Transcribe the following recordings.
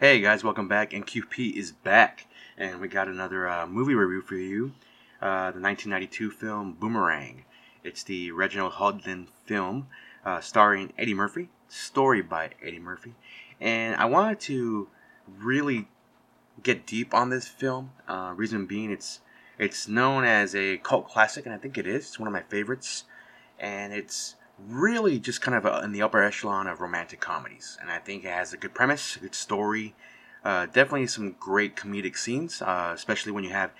Hey guys, welcome back. NQP is back, and we got another uh, movie review for you. Uh, the 1992 film Boomerang. It's the Reginald Hudlin film, uh, starring Eddie Murphy, story by Eddie Murphy, and I wanted to really get deep on this film. Uh, reason being, it's it's known as a cult classic, and I think it is. It's one of my favorites, and it's really just kind of a, in the upper echelon of romantic comedies. And I think it has a good premise, a good story, uh, definitely some great comedic scenes, uh, especially when you have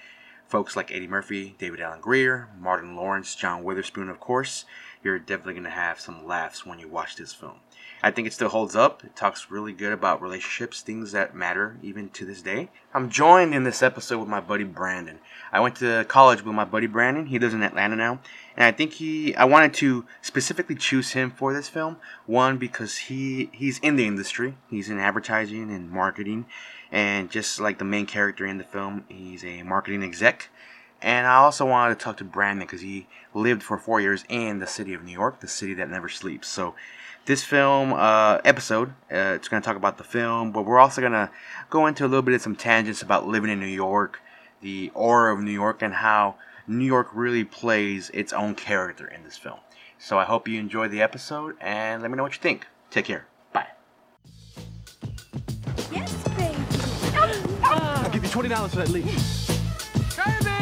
folks like Eddie Murphy, David Alan Grier, Martin Lawrence, John Witherspoon, of course. You're definitely going to have some laughs when you watch this film. I think it still holds up. It talks really good about relationships, things that matter even to this day. I'm joined in this episode with my buddy Brandon. I went to college with my buddy Brandon. He lives in Atlanta now. And I think he I wanted to specifically choose him for this film. One because he he's in the industry. He's in advertising and marketing and just like the main character in the film, he's a marketing exec. And I also wanted to talk to Brandon because he lived for four years in the city of New York, the city that never sleeps. So this film uh, episode, uh, it's going to talk about the film, but we're also going to go into a little bit of some tangents about living in New York, the aura of New York, and how New York really plays its own character in this film. So I hope you enjoy the episode, and let me know what you think. Take care. Bye. Yes, baby. I'll give you twenty dollars for that leak. Kirby!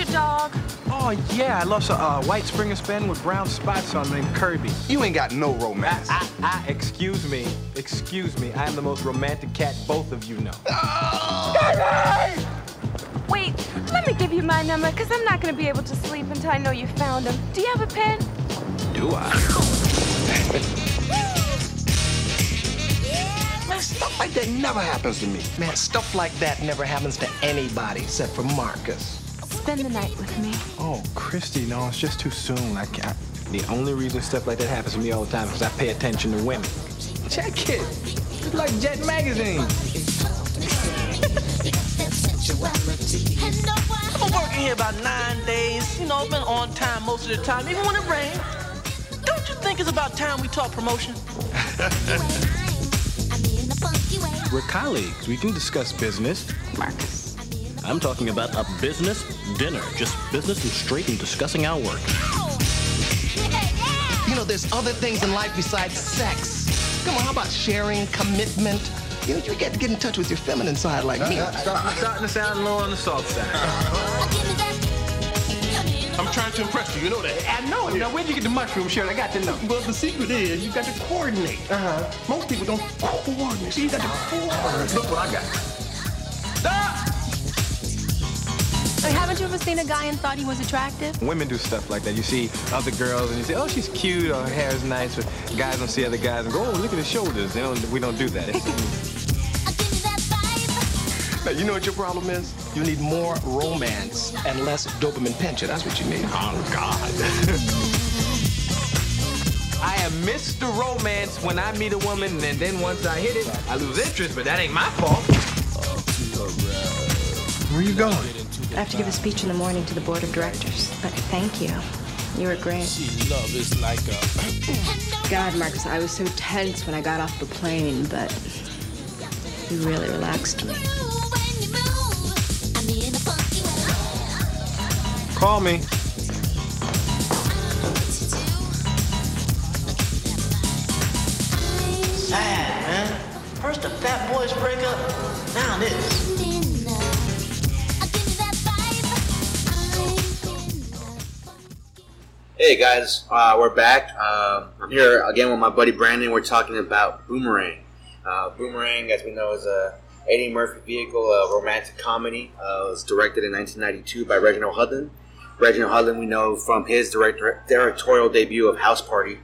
Your dog? Oh yeah, I lost a uh, white Springer Spaniel with brown spots on it named Kirby. You ain't got no romance. I, I, excuse me, excuse me. I am the most romantic cat both of you know. Wait, let me give you my number, because I'm not going to be able to sleep until I know you found him. Do you have a pen? Do I? Stuff like that never happens to me. Man, stuff like that never happens to anybody except for Marcus. Spend the night with me. Oh, Christy, no, it's just too soon. I can't. The only reason stuff like that happens to me all the time is because I pay attention to women. Check it. It's like Jet Magazine. I've been working here about nine days. You know, I've been on time most of the time, even when it rains. Don't you think it's about time we talk promotion? We're colleagues. We can discuss business. Marcus. I'm talking about a business dinner. Just business and straight and discussing our work. You know, there's other things in life besides sex. Come on, how about sharing, commitment? You know, you get to get in touch with your feminine side like me. I'm starting to sound low on the soft side. I'm trying to impress you, you know that. I know. Now, where'd you get the mushroom shirt? I got to know. Well, the secret is you got to coordinate. Uh-huh. Most people don't coordinate. See, you got to coordinate. Look what I got. Hey, haven't you ever seen a guy and thought he was attractive? Women do stuff like that. You see other girls and you say, "Oh, she's cute," or "Her hair is nice." But guys don't see other guys and go, "Oh, look at his shoulders." They don't. We don't do that. Now, you know what your problem is? You need more romance and less dopamine pincher. That's what you need. oh God. I am Mr. Romance when I meet a woman, and then once I hit it, I lose interest. But that ain't my fault. Where are you going? I have to give a speech in the morning to the board of directors. But thank you. You were great. Love is like a. God, Marcus, I was so tense when I got off the plane, but you really relaxed me. Call me. Sad, man. First the Fat Boys break up, now this. Hey guys, uh, we're back. Uh, I'm here again with my buddy Brandon. We're talking about Boomerang. Uh, Boomerang, as we know, is a Eddie Murphy vehicle, a romantic comedy. Uh, it was directed in 1992 by Reginald Hudlin. Reginald Hudlin, we know from his director, directorial debut of House Party.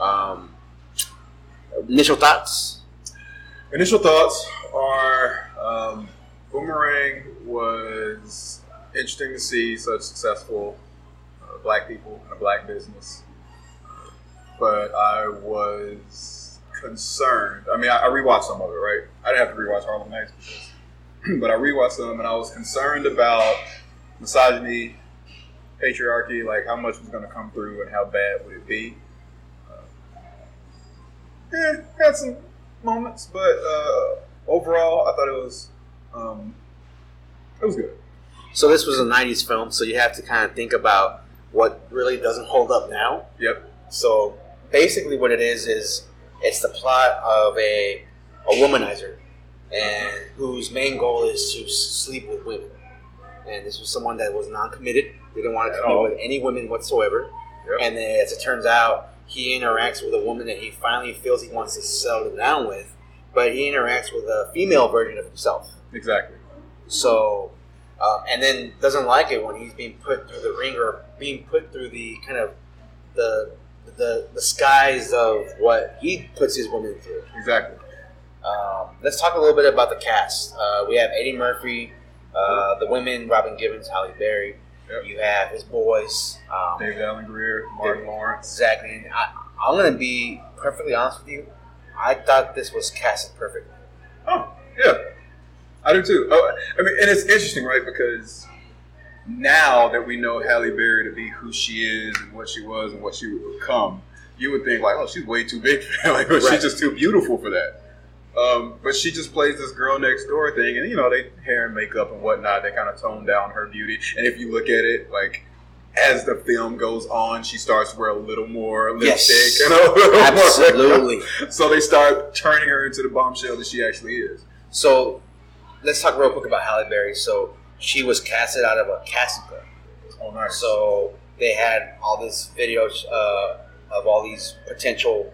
Um, initial thoughts? Initial thoughts are um, Boomerang was interesting to see such successful black people in a black business, but I was concerned. I mean, I, I rewatched some of it, right? I didn't have to rewatch Harlem Nights, because, but I rewatched them, and I was concerned about misogyny, patriarchy, like how much was going to come through and how bad would it be. eh, had some moments, but uh, overall, I thought it was um, it was good. So this was a '90s film, so you have to kind of think about what really doesn't hold up now. Yep. So basically, what it is is it's the plot of a a womanizer, and whose main goal is to sleep with women. And this was someone that was non-committed; didn't want to commit with any women whatsoever. Yep. And then, as it turns out, he interacts with a woman that he finally feels he wants to settle down with, but he interacts with a female version of himself. Exactly. So, uh, and then doesn't like it when he's being put through the wringer, being put through the kind of the the the skies of what he puts his women through. Exactly. Um, let's talk a little bit about the cast. Uh, we have Eddie Murphy, uh, the women, Robin Givens, Halle Berry. Yep. You have his boys, um, David Alan Grier, Martin Lawrence. exactly. And I, I'm going to be perfectly honest with you. I thought this was casted perfectly. Oh, yeah. I do too. Oh, I mean, and it's interesting, right? Because now that we know Halle Berry to be who she is and what she was and what she would become, you would think like, oh, she's way too big for that. Like, Right. she's just too beautiful for that. Um, but she just plays this girl next door thing, and you know, they hair and makeup and whatnot. They kind of tone down her beauty. And if you look at it, like as the film goes on, she starts to wear a little more Yes. lipstick and a little more. Absolutely. So they start turning her into the bombshell that she actually is. So let's talk real quick about Halle Berry. So she was casted out of a call. Oh, nice. So they had all this videos uh, of all these potential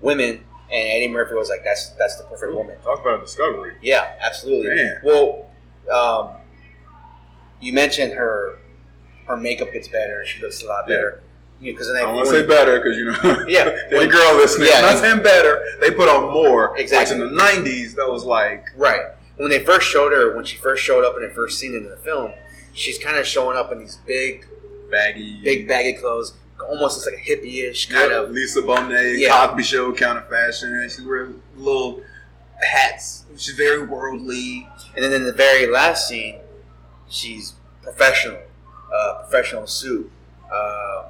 women, and Eddie Murphy was like, "That's that's the perfect woman." Talk about a discovery. Yeah, absolutely. Man. Well, um, you mentioned her her makeup gets better. She looks a lot better. Yeah. Because I want to say better because you know, Yeah. any girl listening. Yeah. Not saying better. They put on more. Exactly. In the '90s, that was like Right. When they first showed her, when she first showed up in the first scene in the film, she's kind of showing up in these big, baggy, big baggy clothes, almost looks like a hippie-ish kind kind of. Lisa Bonet, Yeah. Cosby Show kind of fashion. And she's wearing little hats. She's very worldly. And then in the very last scene, she's professional, uh, professional suit, uh,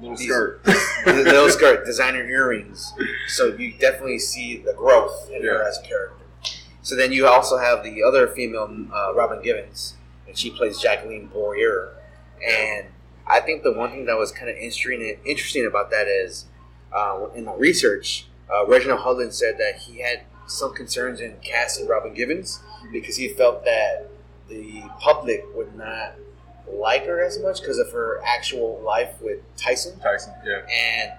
Little These- skirt. little skirt, designer earrings. So you definitely see the growth in her as a character. So then you also have the other female, uh, Robin Givens, and she plays Jacqueline Boyer. And I think the one thing that was kind of interesting, interesting about that is, uh, in my research, uh, Reginald Hudlin said that he had some concerns in casting Robin Givens because he felt that the public would not like her as much because of her actual life with Tyson. Tyson, yeah. And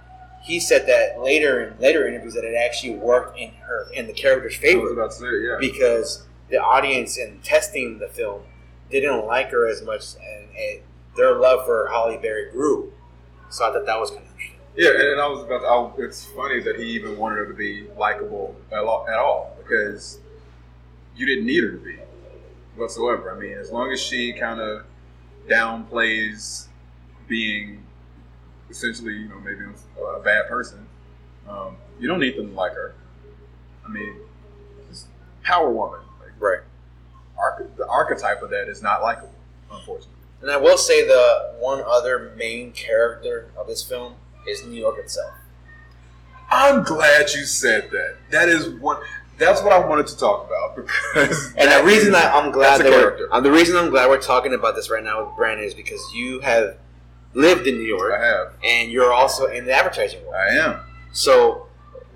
he said that later in later interviews that it actually worked in her in the character's I was favor about to say, yeah. because the audience in testing the film didn't like her as much, and, and their love for Halle Berry grew. So I thought that was kind of interesting. Yeah, and, and I was about to. I, it's funny that he even wanted her to be likable at all, at all because you didn't need her to be whatsoever. I mean, as long as she kind of downplays being essentially, you know, maybe a bad person, um, you don't need them to like her. I mean, power woman. Like, Right. arch- the archetype of that is not likable, unfortunately. And I will say the one other main character of this film is New York itself. I'm glad you said that. That is what. That's what I wanted to talk about because. And the reason is- that I'm glad that we're, character. uh, the reason I'm glad we're talking about this right now with Brandon is because you have lived in New York. I have. and you're also in the advertising world. I am. So,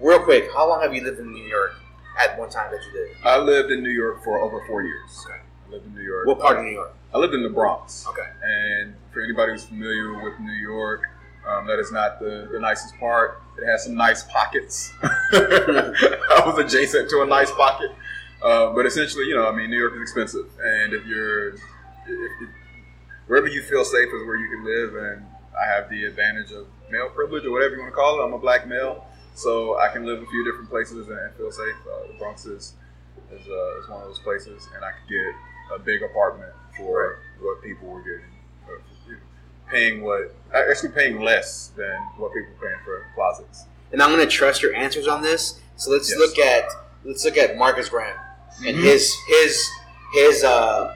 real quick, how long have you lived in New York at one time that you did? I lived in New York for over four years. I lived in New York. What part of New York? I lived in the Bronx. Okay. And for anybody who's familiar with New York, um, that is not the, the nicest part. It has some nice pockets. I was adjacent to a nice pocket. Uh, but essentially, you know, I mean, New York is expensive. And if you're, if, if, wherever you feel safe is where you can live. And I have the advantage of male privilege or whatever you want to call it. I'm a black male. So I can live a few different places and, feel safe. Uh, the Bronx is, is, uh, is one of those places. And I could get a big apartment for what people were getting. uh, you know, Paying what, actually paying less than what people were paying for closets. And I'm going to trust your answers on this. So let's Yes. look at let's look at Marcus Graham and Mhm. his his his uh,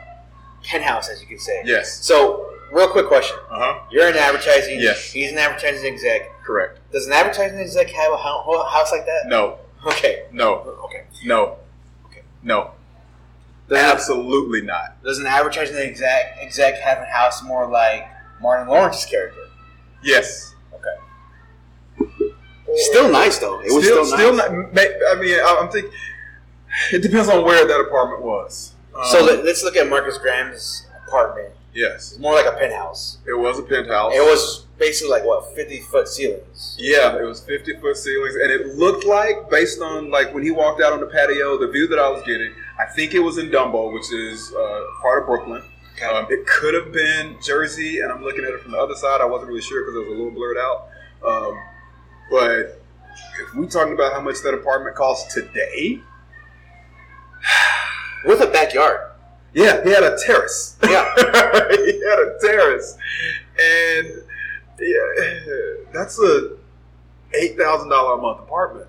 penthouse, as you could say. Yes. So, real quick question: Uh huh. You're in advertising. Yes. He's an advertising exec. Correct. Does an advertising exec have a hou- house like that? No. Okay. No. Okay. No. Okay. No. Does, Absolutely not. does an advertising exec exec have a house more like Martin Lawrence's character? Yes. Okay. Still nice though. It was still, still, nice. not. I mean, I'm thinking. It depends on where that apartment was. Um, so let, us look at Marcus Graham's apartment. yes, It's more like a penthouse. it was a penthouse. It was basically like what fifty foot ceilings. Yeah, it was 50 foot ceilings, and it looked like, based on like when he walked out on the patio, the view that I was getting, I think it was in Dumbo, which is uh, part of Brooklyn. Um, it could have been Jersey, and I'm looking at it from the other side. I wasn't really sure because it was a little blurred out. Um, but if we're talking about how much that apartment costs today, with a backyard. yeah, he had a terrace. Yeah. he had a terrace, and yeah, that's a eight thousand dollar a month apartment.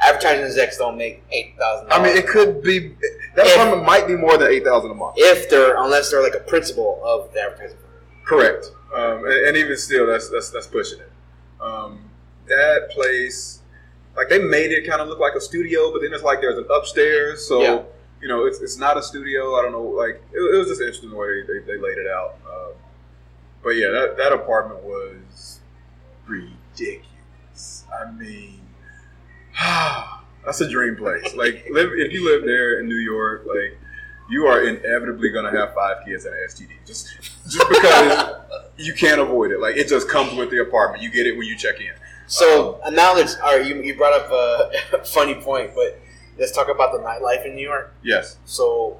Advertising execs don't make eight thousand. I mean, it could be that If- apartment might be more than eight thousand a month. if they're unless they're like a principal of the advertising. firm. Correct, um, and, and even still, that's that's that's pushing it. Um, that place, like they made it kind of look like a studio, but then it's like there's an upstairs, so Yeah. You know it's, it's not a studio. I don't know, like it, it was just interesting the way they, they laid it out. Um, but yeah, that that apartment was ridiculous. I mean, that's a dream place. Like live if you live there in New York, like you are inevitably going to have five kids and an STD. Just just because you can't avoid it. Like it just comes with the apartment. You get it when you check in. So uh, now let's. All right, you, you brought up a funny point, but let's talk about the nightlife in New York. Yes. So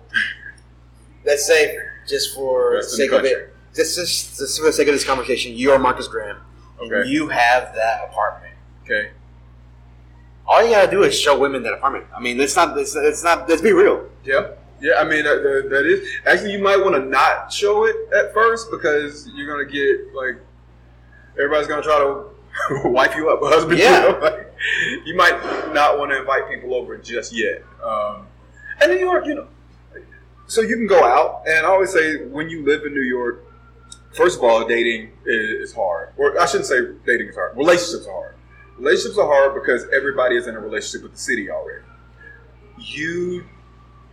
let's say, just for the Rest the sake of it, just, just, just for the sake of this conversation, you are Marcus Graham, and Okay. you have that apartment. Okay. All you gotta do is show women that apartment. I mean, let's not. Let's, let's not. Let's be real. Yep. Yeah, I mean that, that, that is actually you might want to not show it at first because you're gonna get like everybody's gonna try to wipe you up, husband. Yeah. You, know? like, you might not want to invite people over just yet. Um, and New York, you know, so you can go out, and I always say when you live in New York, first of all, dating is hard, or I shouldn't say dating is hard. Relationships are hard. Relationships are hard because everybody is in a relationship with the city already. You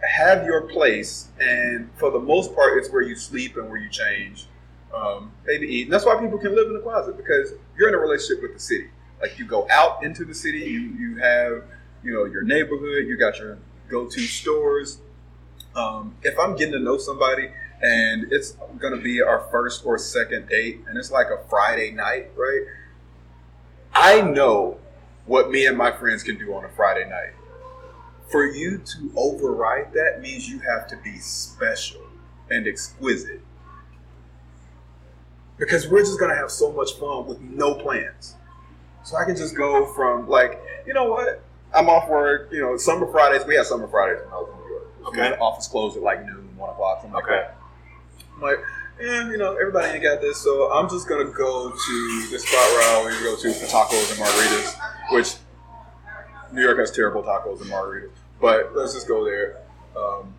have your place, and for the most part, it's where you sleep and where you change, um, maybe eat. And that's why people can live in the closet because you're in a relationship with the city. Like you go out into the city, you you have you know your neighborhood, you got your go-to stores. Um, if I'm getting to know somebody and it's going to be our first or second date, and it's like a Friday night, right? I know what me and my friends can do on a Friday night for you to override that means you have to be special and exquisite. Because we're just gonna have so much fun with no plans. So I can just go from like, you know what? I'm off work, you know, summer Fridays, we had summer Fridays when I was in New York. Okay. Office closed at like noon, one o'clock, something Okay. like that. I'm like, yeah, you know, everybody ain't got this, so I'm just gonna go to this spot where I always go to for tacos and margaritas, which New York has terrible tacos and margaritas. But let's just go there. Um,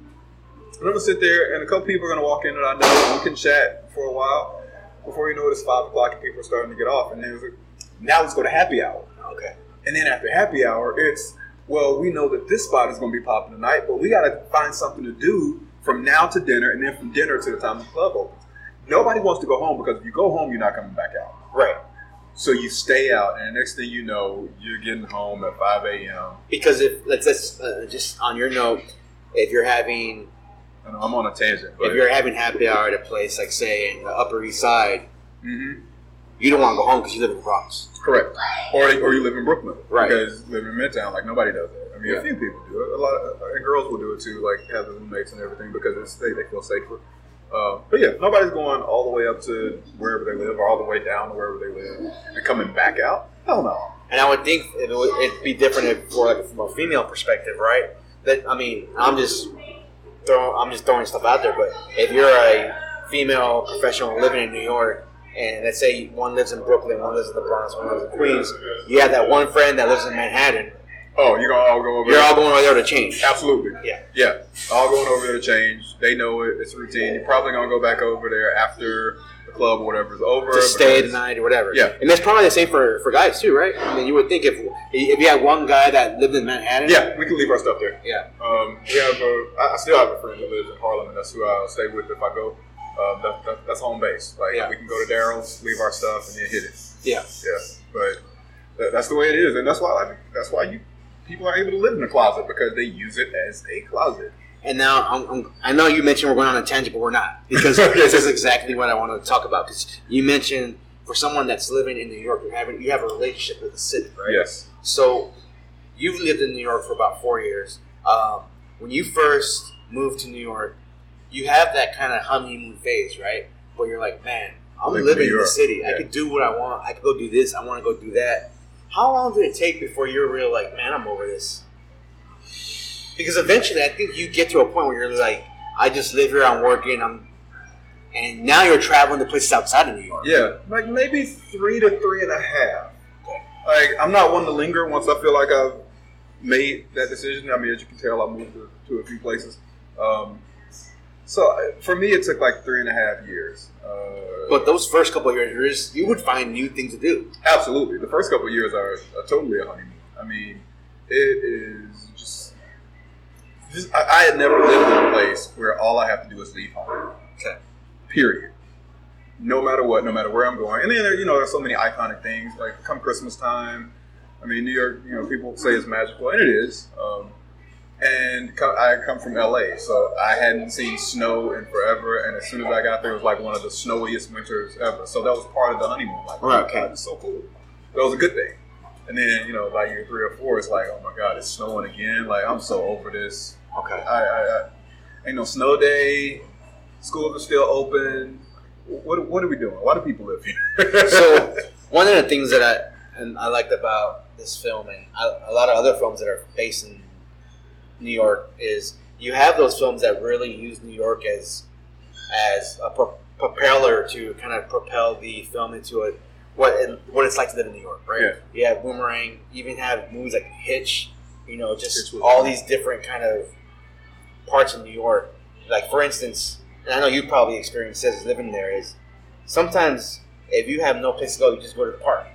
I'm gonna sit there, and a couple people are gonna walk in that I know. We can chat for a while. Before you know it, it's five o'clock, and people are starting to get off. And then it's like, now let's go to happy hour. Okay. And then after happy hour, it's well, we know that this spot is going to be popping tonight, but we got to find something to do from now to dinner, and then from dinner to the time the club opens. Nobody wants to go home because if you go home, you're not coming back out. Right. So you stay out, and the next thing you know, you're getting home at 5 a.m. Because if let's just uh, just on your note, if you're having I know I'm on a tangent, but if you're having happy hour at a place like say in the Upper East Side, Mhm. you don't want to go home because you live in the Bronx. correct, or or you live in Brooklyn, Right. Because living in Midtown, like nobody does it. I mean, Yeah. a few people do it. A lot of and girls will do it too, like have roommates and everything because it's they, they feel safer. Uh, but yeah, nobody's going all the way up to wherever they live or all the way down to wherever they live and coming back out. Hell no. And I would think it would it'd be different if, for like from a female perspective, right? That I mean, I'm just throwing I'm just throwing stuff out there. But if you're a female professional living in New York, and let's say one lives in Brooklyn, one lives in the Bronx, one lives in Queens, you have that one friend that lives in Manhattan. Oh, you're gonna all go over. You're there? all going over there to change. Absolutely. Yeah. Yeah. All going over there to change. They know it. It's routine. You're probably gonna go back over there after the club or whatever is over. To stay the night or whatever. Yeah. And that's probably the same for, for guys too, right? I mean, you would think if if you had one guy that lived in Manhattan. Yeah, we can leave our stuff there. Yeah. Um, we have a, I still have a friend that lives in Harlem, and that's who I'll stay with if I go. Um, that, that, that's home base. Like Yeah. we can go to Daryl's, leave our stuff, and then hit it. Yeah. Yeah, but that, that's the way it is, and that's why I, that's why you people are able to live in a closet because they use it as a closet. And now I'm, I'm, I know you mentioned we're going on a tangent, but we're not because this is exactly what I want to talk about. Because you mentioned for someone that's living in New York, having you have a relationship with the city, right? Yes. So you've lived in New York for about four years. Um, when you first moved to New York, you have that kind of honeymoon phase, right? Where you're like, man, I'm Like living in the city. I yeah. could do what I want. I could go do this. I want to go do that. How long did it take before you're real like, man, I'm over this? Because eventually, I think you get to a point where you're like, I just live here. I'm working. I'm, and now you're traveling to places outside of New York. Yeah, like maybe three to three and a half. Like I'm not one to linger once I feel like I've made that decision. I mean, as you can tell, I moved to, to a few places. Um, so for me, it took like three and a half years. Uh, But those first couple of years, you would find new things to do. Absolutely. The first couple of years are, are totally a honeymoon. I mean, it is just. Just I, I had never lived in a place where all I have to do is leave home. Okay. Period. No matter what, no matter where I'm going. And then, there, you know, there's so many iconic things. Like, come Christmas time, I mean, New York, you know, people say it's magical, and it is. Um, and co- I come from LA, so I hadn't seen snow in forever. And as soon as I got there, it was like one of the snowiest winters ever. So that was part of the honeymoon. Like, Right, my God, okay. it's so cool. That was a good thing. And then, you know, by year three or four, it's like, oh my God, it's snowing again. Like, I'm so over this. Okay. I, I, I ain't no snow day. Schools are still open. What, what are we doing? Why do people live here? so one of the things that I and I liked about this film and a, a lot of other films that are based in New York is you have those films that really use New York as as a pro- propeller to kind of propel the film into a what it, what it's like to live in New York, right? Yeah. You have Boomerang, you even have movies like Hitch, you know, just all these different kind of parts of New York. Like for instance, and I know you probably experienced this living there is sometimes if you have no place to go, you just go to the park.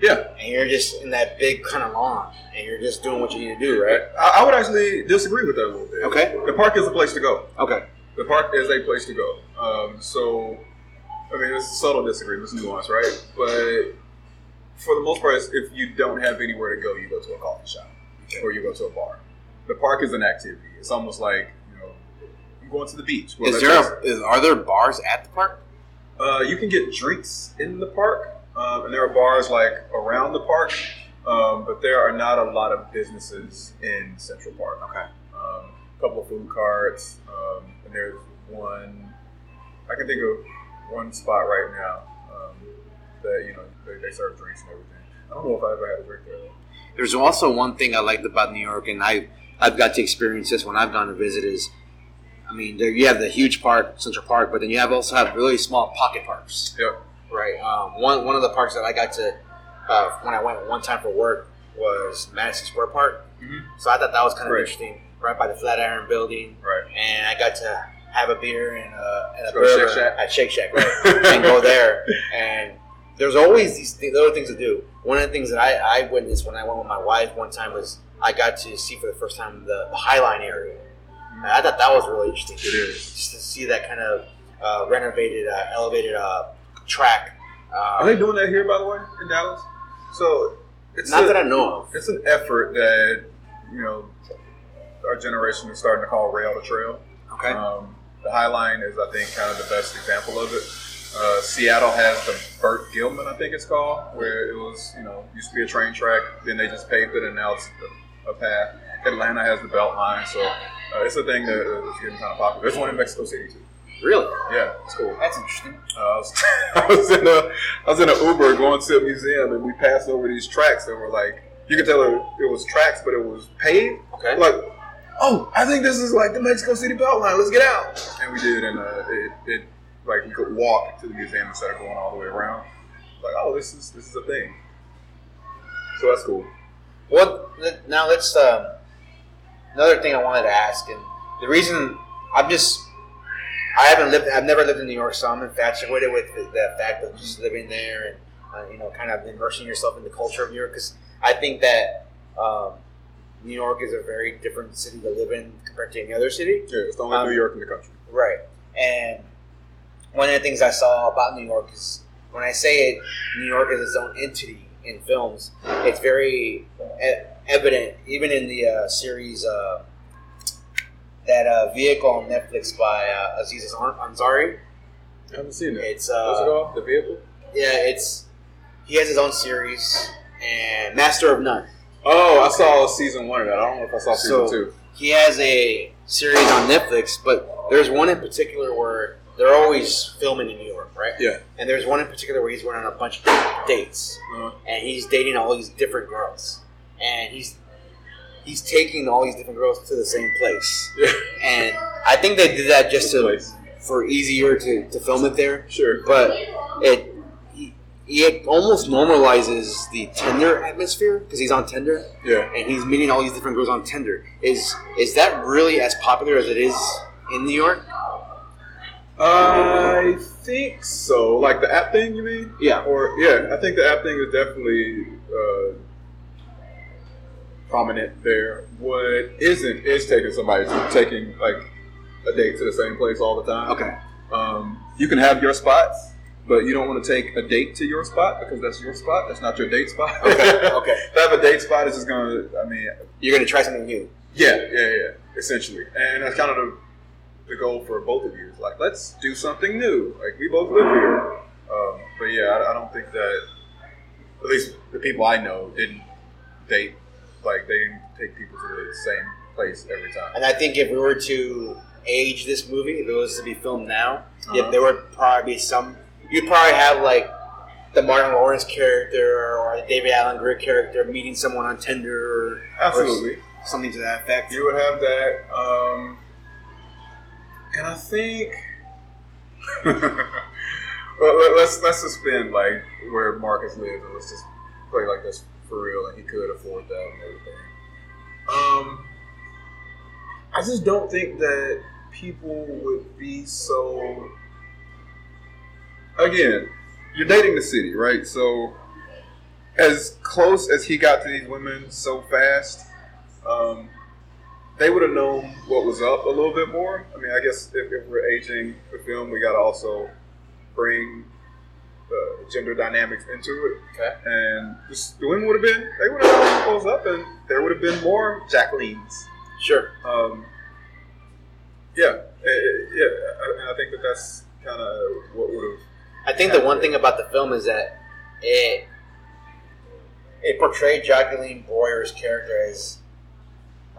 Yeah. And you're just in that big kind of lawn and you're just doing what you need to do, right? I, I would actually disagree with that a little bit. Okay. The park is a place to go. Okay. The park is a place to go. Um, so, I mean, it's a subtle disagreement, it's nuance, right? But for the most part, if you don't have anywhere to go, you go to a coffee shop or you go to a bar. The park is an activity. It's almost like you know, I'm going to the beach. Well, Is there a, is, are there bars at the park? Uh, you can get drinks in the park, um, and there are bars like around the park, um, but there are not a lot of businesses in Central Park. Okay. Um, a couple of food carts, um, and there's one. I can think of one spot right now um, that you know they, they serve drinks and everything. I don't know if I ever had a drink there. There's also one thing I liked about New York, and I I've got to experience this when I've gone to visit. Is I mean, there you have the huge park, Central Park, but then you have also have really small pocket parks. Yep. Right. Um, one one of the parks that I got to uh, when I went one time for work was Madison Square Park. Mhm. So I thought that was kind of Right. interesting, right by the Flatiron Building, Right. and I got to have a beer and a, and a Shake Shack? at Shake Shack, right? and go there. And there's always these th- other things to do. One of the things that I, I witnessed when I went with my wife one time was I got to see for the first time the, the High Line area. And I thought that was really interesting. It is. Just to see that kind of uh, renovated, uh, elevated uh, track. Are they doing that here, by the way, in Dallas? So it's not a- that I know of. it's an effort that you know our generation is starting to call rail to trail. Okay. Um, the High Line is, I think, kind of the best example of it. Uh, Seattle has the Burke-Gilman, I think it's called, where it was, you know, used to be a train track, then they just paved it, and now it's a, path. Atlanta has the Beltline, so uh, it's a thing that is getting kind of popular. There's one in Mexico City too. Really? Yeah, it's cool. That's interesting. Uh, I, was, I was in a I was in an Uber going to a museum, and we passed over these tracks that were like you could tell it, it was tracks, but it was paved. Okay. Like, oh, I think this is like the Mexico City Beltline. Let's get out, and we did, and uh, it, it like we could walk to the museum instead of going all the way around. Like, oh, this is this is a thing. So that's cool. What now? Let's um, another thing I wanted to ask, and the reason I'm just I haven't lived, I've never lived in New York, so I'm infatuated with the, the fact of just living there and uh, you know, kind of immersing yourself in the culture of New York. Because I think that um, New York is a very different city to live in compared to any other city. Yeah, it's the only Um, New York in the country. Right. And one of the things I saw about New York is when I say it, New York is its own entity in films. It's very e- evident, even in the uh, series uh, that uh, vehicle on Netflix by uh, Aziz An- Ansari. I haven't seen it. It's What's it uh, called? The vehicle? yeah, it's he has his own series and Master of None. Oh, I saw season one of that. I don't know if I saw season So- two. He has a series on Netflix, but there's one in particular where they're always filming in New York, right? Yeah. And there's one in particular where he's going on a bunch of dates, Uh-huh. and he's dating all these different girls, and he's he's taking all these different girls to the same place. Yeah. And I think they did that just to for easier to, to film it there. Sure. But it he, it almost normalizes the Tinder atmosphere because he's on Tinder Yeah. and he's meeting all these different girls on Tinder. Is is that really as popular as it is in New York? I think so. Like the app thing, you mean? Yeah. Or yeah, I think the app thing is definitely uh, prominent there. What isn't is taking somebody to taking like a date to the same place all the time. Okay. Um, you can have your spots, but you don't want to take a date to your spot because that's your spot. That's not your date spot. Okay, okay. to have a date spot is just gonna. I mean, You're gonna try something new. yeah, yeah, yeah. Essentially, and that's kind of the, the goal for both of you. It's like, let's do something new. Like we both live here, um, but yeah, I, I don't think that at least the people I know didn't date like they didn't take people to the same place every time. And I think if we were to age this movie, if it was to be filmed now, yeah, Uh-huh. there would probably be some. You'd probably have like the Martin Lawrence character or the David Alan Grier character meeting someone on Tinder or Absolutely. or something to that effect. You would have that, um, and I think. well, let- let's let's suspend like where Marcus lives, and let's just play like this for real, and he could afford that and everything. Um, I just don't think that people would be so. Again, you're dating the city, right? So, as close as he got to these women so fast, um, they would have known what was up a little bit more. I mean, I guess if, if we're aging the film, we got to also bring uh, gender dynamics into it. Okay. And just, the women would have been, they would have known what was up, and there would have been more Jacqueline's. Sure. Um, yeah, eh, eh, yeah, I- I think that that's kind of what would have. I think the one thing about the film is that it it portrayed Jacqueline Boyer's character as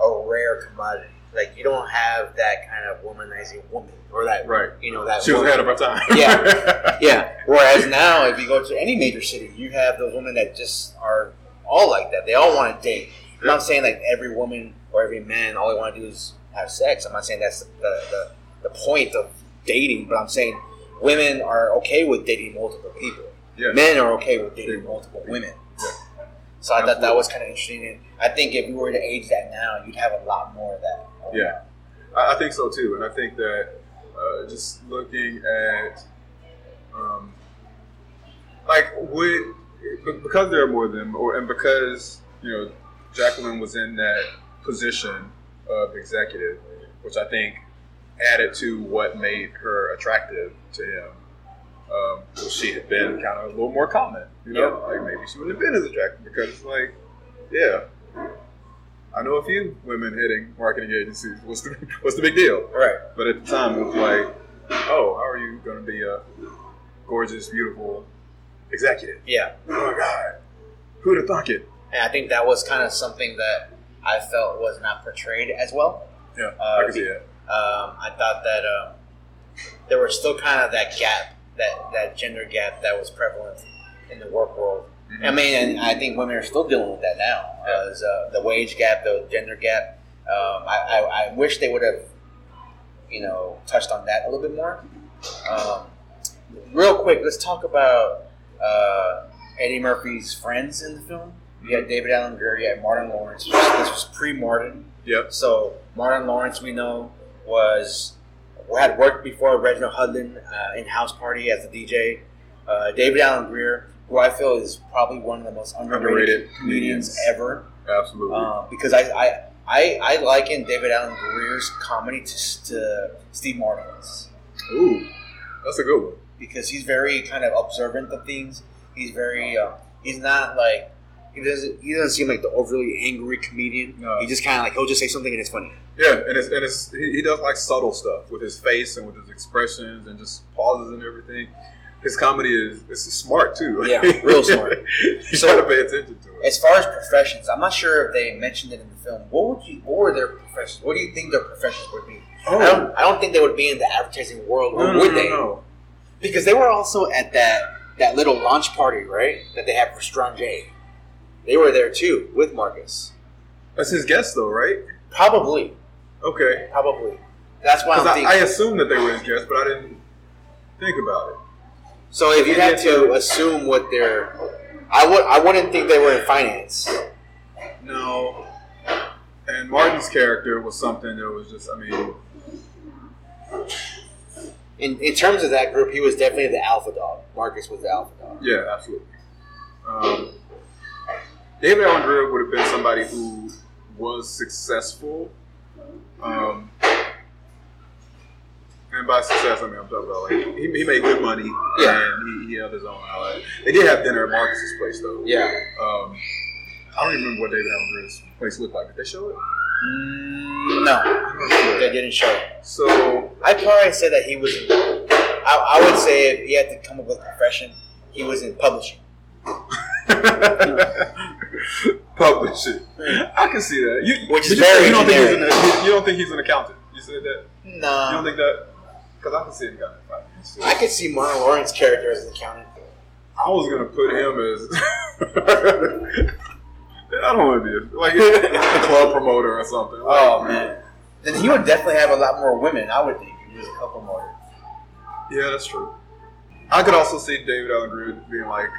a rare commodity. Like you don't have that kind of womanizing woman or that Right. you know that She was ahead of her time. yeah, yeah. Whereas now, if you go to any major city, you have those women that just are all like that. They all want to date. I'm not saying like every woman or every man all they want to do is have sex. I'm not saying that's the, the, the point of dating, but I'm saying women are okay with dating multiple people. Yeah. Men are okay with dating multiple women. Yeah. So I thought that was kind of interesting. I think if you were to age that now, you'd have a lot more of that. Yeah, I, I think so too, and I think that uh, just looking at, um, like, would because there are more of them, or and because you know Jacqueline was in that position of executive, which I think added to what made her attractive to him. Um, well, she had been kind of a little more common, you know, like maybe she wouldn't have been as attractive because like, yeah, I know a few women heading marketing agencies. What's the what's the big deal? Right. But at the time, it was like, oh, how are you going to be a gorgeous, beautiful executive? Yeah. Oh my God, who'd have thunk it? And I think that was kind of something that I felt was not portrayed as well. Yeah, Uh, I can see it. Um, I thought that um, there was still kind of that gap, that, that gender gap that was prevalent in the work world. Mm-hmm. I mean, and I think women are still dealing with that now. As uh, the wage gap, the gender gap. Um, I, I, I wish they would have, you know, touched on that a little bit more. Um, real quick, let's talk about uh, Eddie Murphy's friends in the film. You had David Alan Grier. You had Martin Lawrence. This was, was pre-Martin. Yep. So Martin Lawrence, we know, was had worked before Reginald Hudlin uh, in House Party as a DJ. Uh, David Alan Grier, who I feel is probably one of the most underrated, Underrated comedians comedians. ever, Absolutely. uh, because I, I I I liken David Alan Grier's comedy to, to Steve Martin's Ooh, that's a good one. because he's very kind of observant of things. He's very uh, he's not like he doesn't he doesn't seem like the overly angry comedian. No. He just kind of like he'll just say something and it's funny. Yeah, and it's and it's he, he does like subtle stuff with his face and with his expressions and just pauses and everything. His comedy is it's smart too. Yeah, real smart. you So- gotta pay attention to it. As far as professions, I'm not sure if they mentioned it in the film. What would you? What were their professions? What do you think their professions would be? Oh. I don't. I don't think they would be in the advertising world, No, would no, they? no. Because they were also at that that little launch party, right? That they had for Strange. They were there too with Marcus. That's his guest though, right? Probably, Okay. probably. That's why I'm I, thinking. I assumed that they were his guests, but I didn't think about it. So if you had to assume what their, I would. I wouldn't think they were in finance. No. And Martin's character was something that was just, I mean, In, in terms of that group, he was definitely the alpha dog. Marcus was the alpha dog. yeah, absolutely. Um, David Alan Grier would have been somebody who was successful. Um, and by success, I mean I'm talking about like he, he made good money Yeah. and he, he held his own. outlet. They did have dinner at Marcus's place though. Yeah. Um, I don't even remember what David Alan Grier's place looked like. Did they show it? Mm, no, they didn't show it. So I'd probably say that he was. In, I, I would say if he had to come up with a profession, he was in publishing. publish it. I can see that. You, Which is you very you don't think he's an, you don't think he's an accountant. You said that. No. You don't think that? Because I can see him of finance. I could see Martin Lawrence's character as an accountant. I was gonna put him as. I don't want to be a, like a club promoter or something. Like, Oh man, then he would definitely have a lot more women. I would think if he was a couple more. Yeah, that's true. I could also see David Alan Grier being like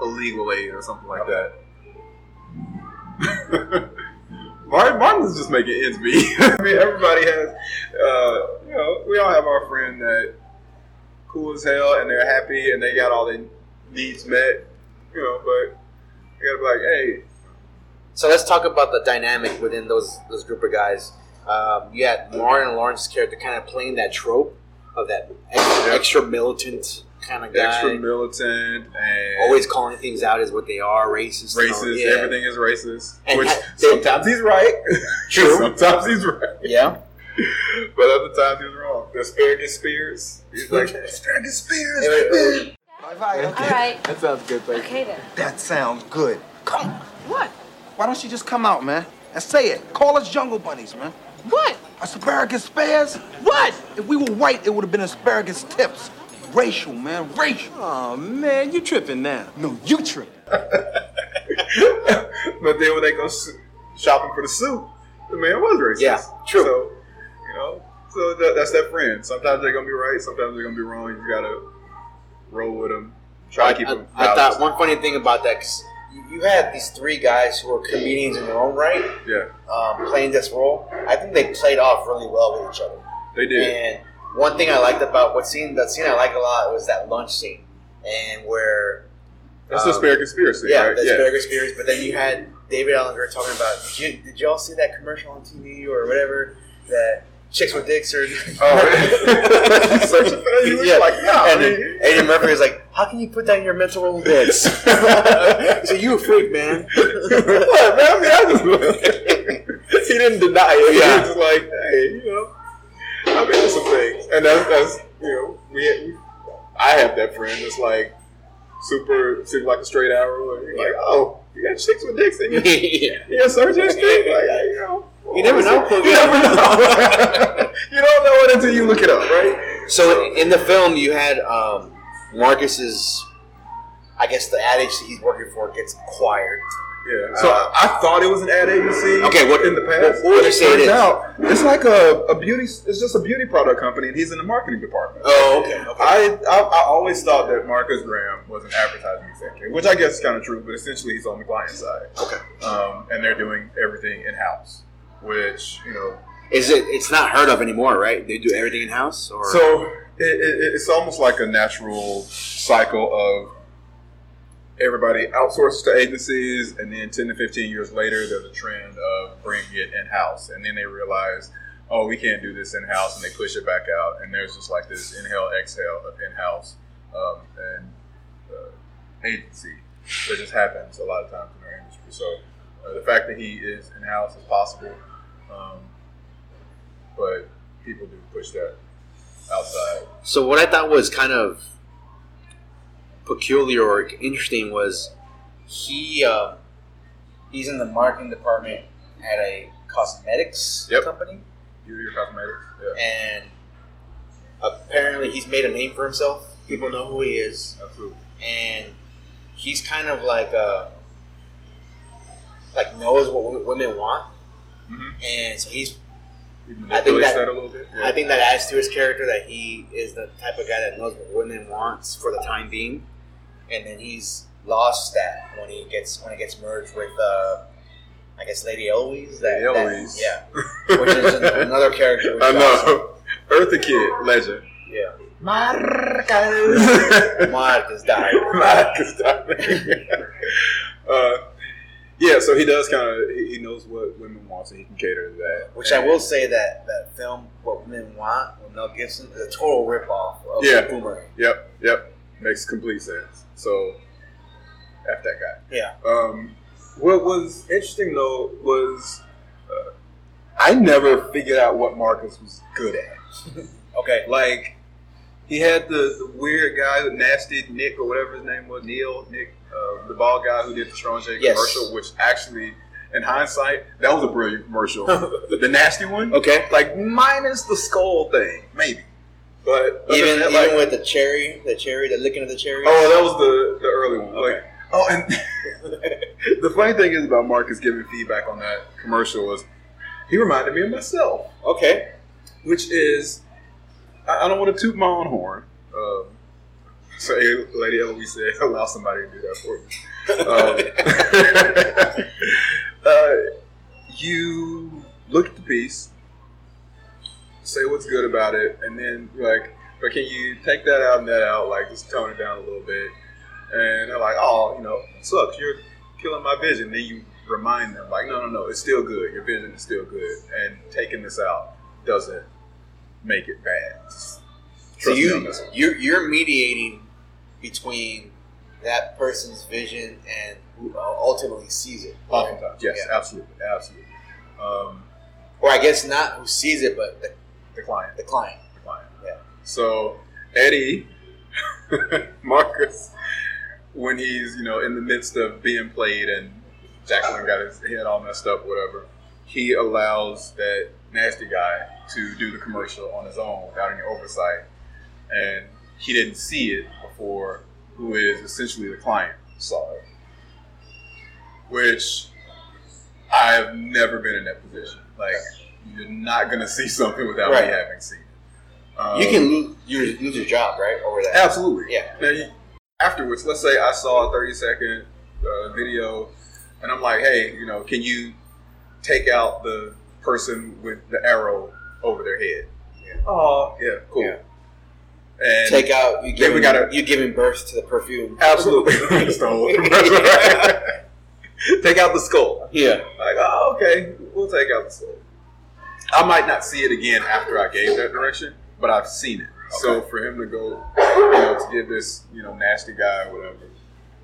a legal aid or something like that. Martin, Martin's just making ends meet. I mean, everybody has, uh, you know, we all have our friend that cool as hell and they're happy and they got all their needs met, you know, but you gotta be like, hey, So let's talk about the dynamic within those those group of guys. Um, you had Martin Lawrence's character kind of playing that trope of that extra, Yeah. extra militant kind of guy, extra militant and always calling things out as what they are, racist, racist. yeah. Everything is racist. And which ha- sometimes he's right. True. sometimes he's right. Yeah, But other times he's wrong. The asparagus spears. He's like asparagus spears. Anyway, All right, okay. All right. That sounds good, baby. Okay then. That sounds good. Come on. What? Why don't you just come out, man, and say it? Call us jungle bunnies, man. What? Asparagus spares? What? If we were white, it would have been asparagus tips. Racial, man, racial. Oh man, you tripping now? No, you tripping. but then when they go shopping for the suit, the man was racist. Yeah, true. So, you know, so that, that's that friend. Sometimes they're gonna be right. Sometimes they're gonna be wrong. You gotta roll with them. Try I, to keep I- them. I thought one funny thing about that because you had these three guys who were comedians in their own right, Yeah, um, playing this role. I think they played off really well with each other. they did. And one thing I liked about what scene, that scene I liked a lot was that lunch scene, and where that's the um, asparagus spears thing, yeah, right? the asparagus spears. But then you had David Alan Grier talking about. Did you did y'all see that commercial on TV or whatever that chicks with dicks or? Oh, for. He was like, no, I and mean- Eddie Murphy was like, "How can you put that in your mental Rolodex?" so you a freak, man. what, man? I mean, I just, he didn't deny it. Yeah. He was just like, hey, you know, I'm into some things. And that's, that's you know, we, we I have that friend that's like super, super like a straight arrow. And you're like, oh, you got chicks with dicks in your, yeah. your search history? Like, yeah, you never know. You never know. you don't know it until you look it up, right? So in the film, you had um, Marcus's, I guess the ad agency he's working for gets acquired, Yeah. So I, I thought it was an ad agency. Okay, what- in the past? what- what you it say it turns out it's like a, a beauty. It's just a beauty product company, and he's in the marketing department. Oh, okay. okay. I, I I always thought that Marcus Graham was an advertising executive, which I guess is kind of true, but essentially he's on the client side. Okay. Um, and they're doing everything in house, which you know. Is it? It's not heard of anymore, right? They do everything in house, or So it, it, it's almost like a natural cycle of everybody outsources to agencies, and then ten to fifteen years later, there's a trend of bringing it in house, and then they realize. Oh, we can't do this in house, and they push it back out, and there's just like this inhale, exhale of in house um, and uh, agency that just happens a lot of times in our industry. So uh, the fact that he is in house is possible, um, but people do push that outside. So what I thought was kind of peculiar or interesting was he uh, he's in the marketing department at a cosmetics Yep. company, Beauty or cosmetics, yeah, and apparently he's made a name for himself. People know who he is, absolutely. and he's kind of like uh, like knows what women want, Mhm. and so he's He I think manipulates that- a little bit. Yeah. I think that adds to his character that he is the type of guy that knows what women wants for the time being, and then he's lost that when he gets when it gets merged with, uh, I guess, Lady Eloise. That, Lady that- yeah, which is another character. I is awesome. know. Eartha Kitt, legend. Yeah, Marcus. Marcus died. Marcus died. uh, yeah, so he does kind of he knows what women want, and he can cater to that. Which I will say that that film, What Women Want, with Mel Gibson, is a total ripoff of Yeah. Boomerang. Yep, yep, makes complete sense. So, f that guy. Yeah. Um, what was interesting though was uh, I never figured out what Marcus was good at. Okay. Like he had the, the weird guy, the nasty Nick or whatever his name was, Neil Nick, uh, the bald guy who did the Strangé Yes. commercial, which actually, in hindsight, that was a brilliant commercial. the, the nasty one, Okay. like minus the skull thing, maybe. But Even even that, like- with the cherry, the cherry, the licking of the cherry. Oh, that was the the early one. Okay. Like, oh, and the funny thing is about Marcus giving feedback on that commercial was he reminded me of myself, Okay. which is I, I don't want to toot my own horn. Um, so, Lady Eloise said, allow somebody to do that for you. Um, uh, you look at the piece, say what's good about it, and then like, but can you take that out and that out, like just tone it down a little bit? And they're like, oh, you know, sucks. You're killing my vision. Then you remind them, like, no, no, no, it's still good. Your vision is still good, and taking this out doesn't make it bad. So trust me you you're, you're mediating between that person's vision and who ultimately sees it. Oftentimes, yes, Yeah. absolutely, absolutely. Um, Or I guess not who sees it, but the, the client, the client. the client. Yeah. So Eddie, Marcus, when he's you know in the midst of being played and Jacqueline got his head all messed up, whatever, he allows that nasty guy to do the commercial on his own without any oversight, and he didn't see it before who is essentially the client saw it, which I've never been in that position. Like you're not gonna see something without Right. me having seen it. Um, you can lose your, lose your job, right? Over that. Absolutely. Yeah. Now, afterwards, let's say I saw a 30 second uh, video and I'm like, hey, you know, can you take out the person with the arrow over their head? Yeah. Oh, yeah, cool. Yeah. And Take out you giving we gotta- you giving birth to the perfume. Absolutely. Take out the skull. Yeah. Like, oh, okay, we'll take out the skull. I might not see it again after I gave that direction, but I've seen it. So for him to go, you know, to give this, you know, nasty guy or whatever,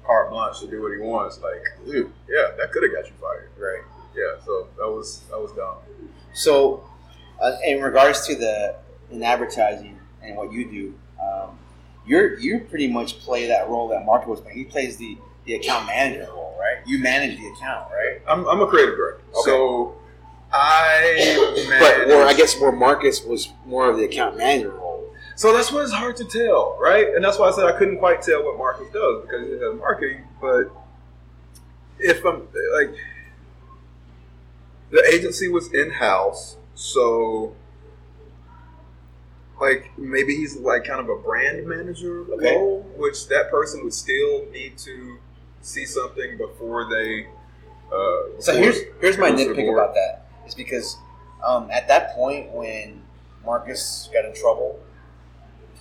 carte blanche to do what he wants, like, ooh, yeah, that could have got you fired. Right. Yeah, so that was that was dumb. So, uh, in regards to the in advertising and what you do, um, you're you pretty much play that role that Marco was playing. He plays the the account manager role, right? You manage the account, right? I'm, I'm a creative director, Okay. so I But or I guess where Marcus was more of the account manager role. So that's why it's hard to tell, right? And that's why I said I couldn't quite tell what Marcus does because he has marketing, but if I'm like the agency was in house, so like maybe he's like kind of a brand manager Okay. role, which that person would still need to see something before they. Uh, So before here's here's my it goes to the nitpick about that is because um, at that point when Marcus got in trouble,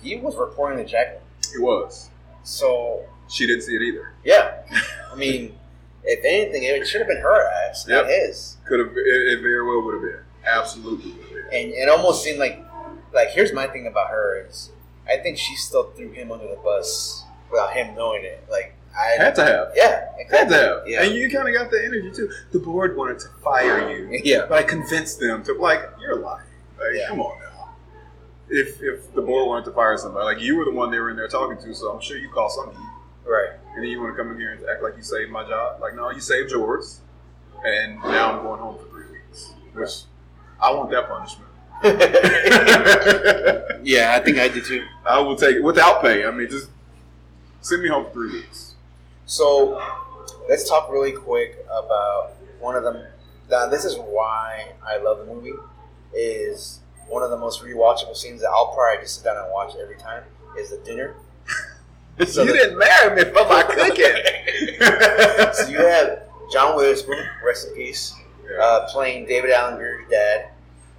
he was reporting to Jacqueline. He was. So She didn't see it either. yeah, I mean, if anything, it should have been her ass, not his. Could have. It, it very well would have been. Absolutely would have been. And it almost seemed like, like here's my thing about her is, I think she still threw him under the bus without him knowing it. Like I Had to have. Yeah, Had to have. Yeah. And you kind of got the energy too. The board wanted to fire you. Yeah. But I convinced them to like, you're lying. Like, Yeah. come on now. If if the board wanted to fire somebody, like you were the one they were in there talking to, so I'm sure you call some heat. Right. And then you want to come in here and act like you saved my job. Like, no, you saved yours. And now I'm going home for three weeks. Which I want that punishment. Yeah, I think I did too. I will take it without pay. I mean, just send me home for three weeks. So let's talk really quick about one of them. Now, this is why I love the movie. Is one of the most rewatchable scenes that I'll probably just sit down and watch every time. Is the dinner. So you the- didn't marry me for my cooking. So you have John Witherspoon, rest in peace, uh, playing David Alan Grier's dad,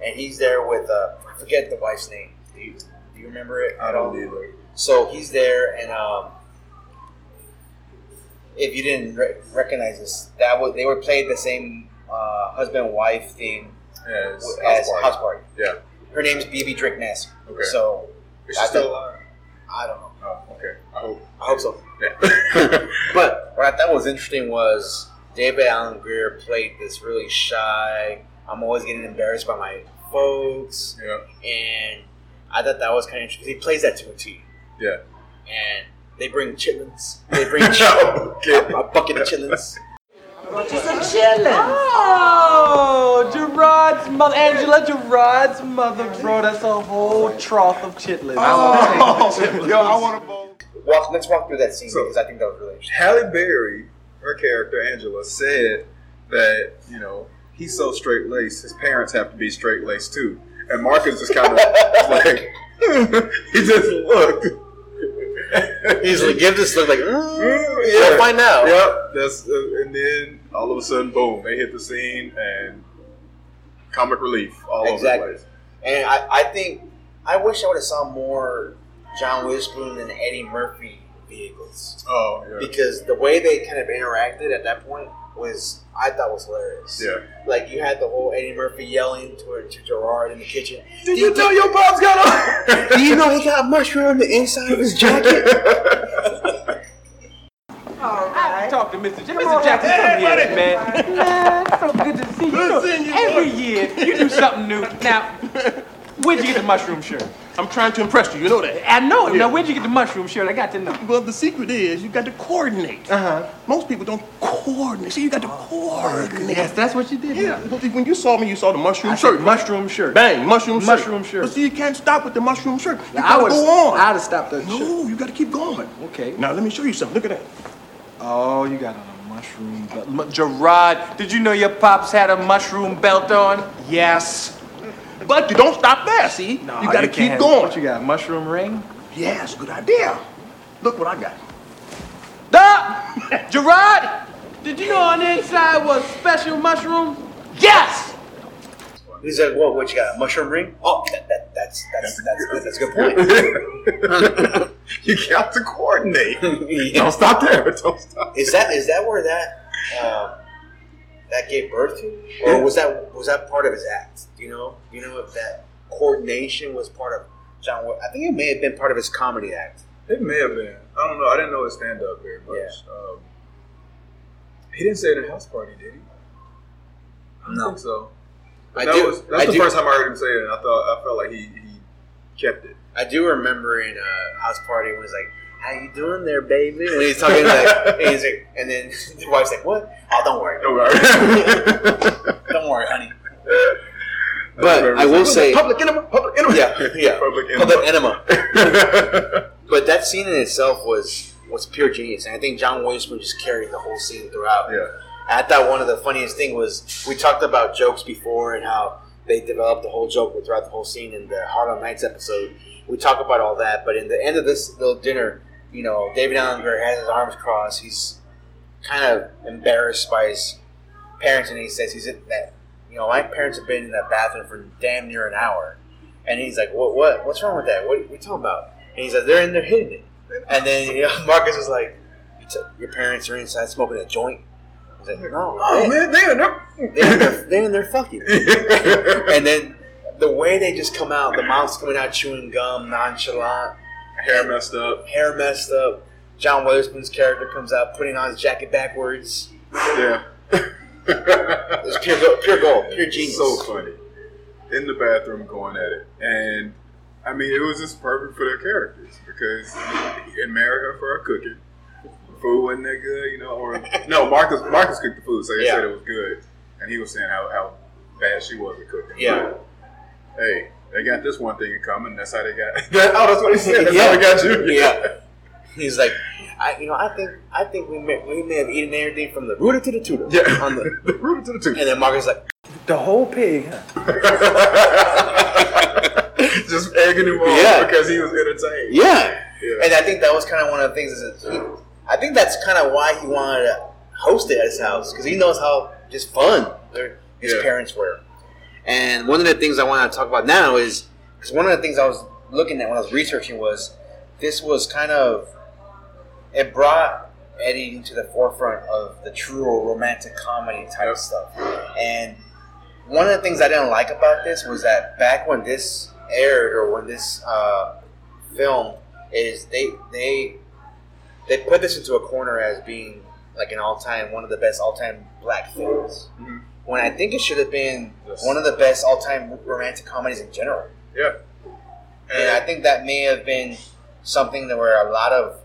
and he's there with uh, I forget the wife's name. Do you, do you remember it I at all? don't either. So he's there, and um, if you didn't re- recognize this, that was they were played the same uh, husband wife thing As, as house party. Yeah. Her name's Bebe Drake Massey. Okay. So Is she I still alive? I don't know, Oh, okay. I hope. I hope so. Yeah. But what I thought was interesting was David Alan Grier played this really shy. I'm always getting embarrassed by my folks, yeah. and I thought that was kind of interesting. He plays that to a T. Yeah. and they bring chitlins. They bring ch- Okay. a, a bucket of chitlins. Do some chitlins. Oh, Gerard's mother, Angela Gerard's mother brought us a whole trough of chitlins. Oh, yo, I want to vote. Walk, let's walk through that scene So- because I think that was really interesting. Halle Berry, her character Angela, said that you know he's so straight laced, his parents have to be straight laced too. And Marcus just kind of like he just looked. He's like, give this look like, mm, yeah. we'll find out. Yep. That's uh, and then all of a sudden, boom! They hit the scene and comic relief all Exactly. over the place. And I, I think I wish I would have saw more John Witherspoon and Eddie Murphy vehicles Oh yeah. because the way they kind of interacted at that point was I thought was hilarious. Yeah. Like you had the whole Eddie Murphy yelling to, to Gerard in the kitchen. Did you know your pops got a... Do you know he got a mushroom on the inside of his jacket? All right. Talk to Mr. J- Mr. Jackson, come here, man. Man, so good to see you. You know, every year you do something new. Now, where'd you get the mushroom shirt? I'm trying to impress you. You know that. I know it. Yeah. Now, where'd you get the mushroom shirt? I got to know. Well, the secret is you got to coordinate. Uh huh. Most people don't coordinate. See, you got to coordinate. Yes, that's what you did. Yeah. When you saw me, you saw the mushroom I shirt. mushroom shirt. Bang, mushroom shirt. Mushroom shirt. But see, you can't stop with the mushroom shirt. You I gotta was. go on. I'd have stopped that shirt. no, you got to keep going. Okay. Now let me show you something. Look at that. Oh, you got on a mushroom belt. Gerard, did you know your pops had a mushroom belt on? Yes. But you don't stop there. See, No, you got to can't keep going. What you got? Mushroom ring? Yes, good idea. Look what I got. Duh! Gerard, did you know on the inside was special mushroom? Yes! He's like, "Whoa, what you got? A mushroom ring? Oh, that, that, that's that's that's that's a good point." you got to coordinate. Yeah. Don't stop there. Don't stop. Is that is that where that um, that gave birth to, or was that was that part of his act? Do you know? Do you know if that coordination was part of John? I think it may have been part of his comedy act. It may have been. I don't know. I didn't know his stand up very much. Um, he didn't say it in a House Party, did he? I don't No. think so. I that do- was that's I the do- first time I heard him say it, and I thought I felt like he, he kept it. I do remember in a house party when he's like, "How you doing there, baby?" When he's talking like, and, he's like, and then the wife's like, "What? Oh, don't worry, Don't worry. don't worry, honey." But I will say, public enema, public enema. yeah, yeah, Public Public enema. enema. But that scene in itself was was pure genius, and I think John Witherspoon just carried the whole scene throughout. Yeah. I thought one of the funniest thing was we talked about jokes before and how they developed the whole joke throughout the whole scene in the Harlem Nights episode. We talk about all that, but in the end of this little dinner, you know, David Alan Grier has his arms crossed. He's kind of embarrassed by his parents, and he says he's in that. You know, my parents have been in that bathroom for damn near an hour, and he's like, "What? What? What's wrong with that? What, what are you talking about?" And he's like, "They're in there hitting it." And then you know, Marcus is like, "Your parents are inside smoking a joint." He's like, "No, Oh they- man, they in there. they're in there, they're in there fucking." and then the way they just come out, the mom's coming out chewing gum, nonchalant, Hair messed up. hair messed up. John Witherspoon's character comes out putting on his jacket backwards. Yeah. It's pure, go- pure gold, pure genius. So funny. In the bathroom going at it. And I mean, it was just perfect for their characters because married her for her cooking. Food wasn't that good, you know, or no, Marcus Marcus cooked the food, so he Yeah. said it was good. And he was saying how, how bad she was at cooking. Yeah. But, hey, they got this one thing in common. That's how they got. oh, that's what he said. That's Yeah. how they got you. Yeah. He's like, I, you know, I think, I think we may, we may have eaten everything from the rooter to the tutor. Yeah. On the, the rooter to the tutor. and then Marcus like, The whole pig, huh? Just egging him on Yeah. because he was entertained. yeah. Yeah. And I think that was kind of one of the things. Is that he, I think that's kind of why he wanted to host it at his house because he knows how just fun his Yeah. parents were. And one of the things I want to talk about now is because one of the things I was looking at when I was researching was this was kind of it brought Eddie into the forefront of the true romantic comedy type stuff. And one of the things I didn't like about this was that back when this aired or when this uh, film is they they they put this into a corner as being like an all time one of the best all time black films. Mhm. When I think it should have been Yes. one of the best all time romantic comedies in general. Yeah. And I think that may have been something that where a lot of,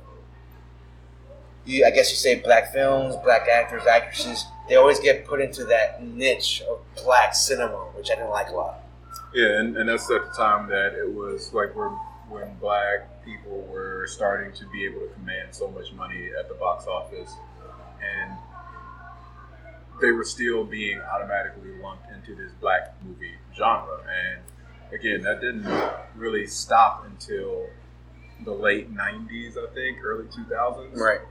you, I guess you say black films, black actors, actresses, they always get put into that niche of black cinema, which I didn't like a lot. Yeah, and, and that's at the time that it was like when when black people were starting to be able to command so much money at the box office, and they were still being automatically lumped into this black movie genre. And again, that didn't really stop until the late '90s, I think, early 2000s. Right.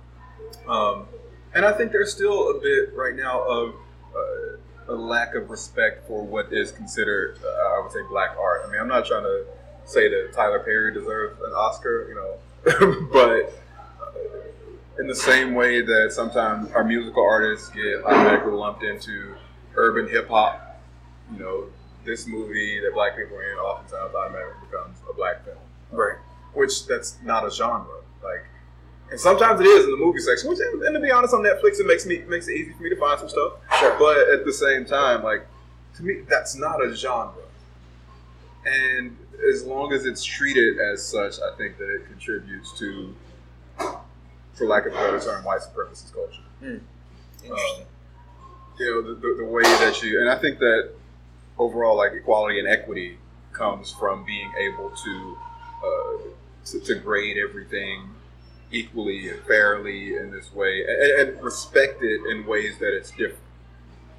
Um, and I think there's still a bit right now of uh, a lack of respect for what is considered, uh, I would say, black art. I mean, I'm not trying to say that Tyler Perry deserves an Oscar, you know, but in the same way that sometimes our musical artists get automatically lumped into urban hip hop, you know, this movie that black people are in oftentimes automatically becomes a black film Right. which that's not a genre. Like, and sometimes it is in the movie section. Which, and, to be honest, on Netflix, it makes me makes it easy for me to find some stuff. Sure. But at the same time, like to me, that's not a genre. And as long as it's treated as such, I think that it contributes to, for lack of a better term, white supremacist culture. Interesting. you know the, the, the way that you and i think that overall like equality and equity comes from being able to uh, to, to grade everything equally and fairly in this way and, and respect it in ways that it's different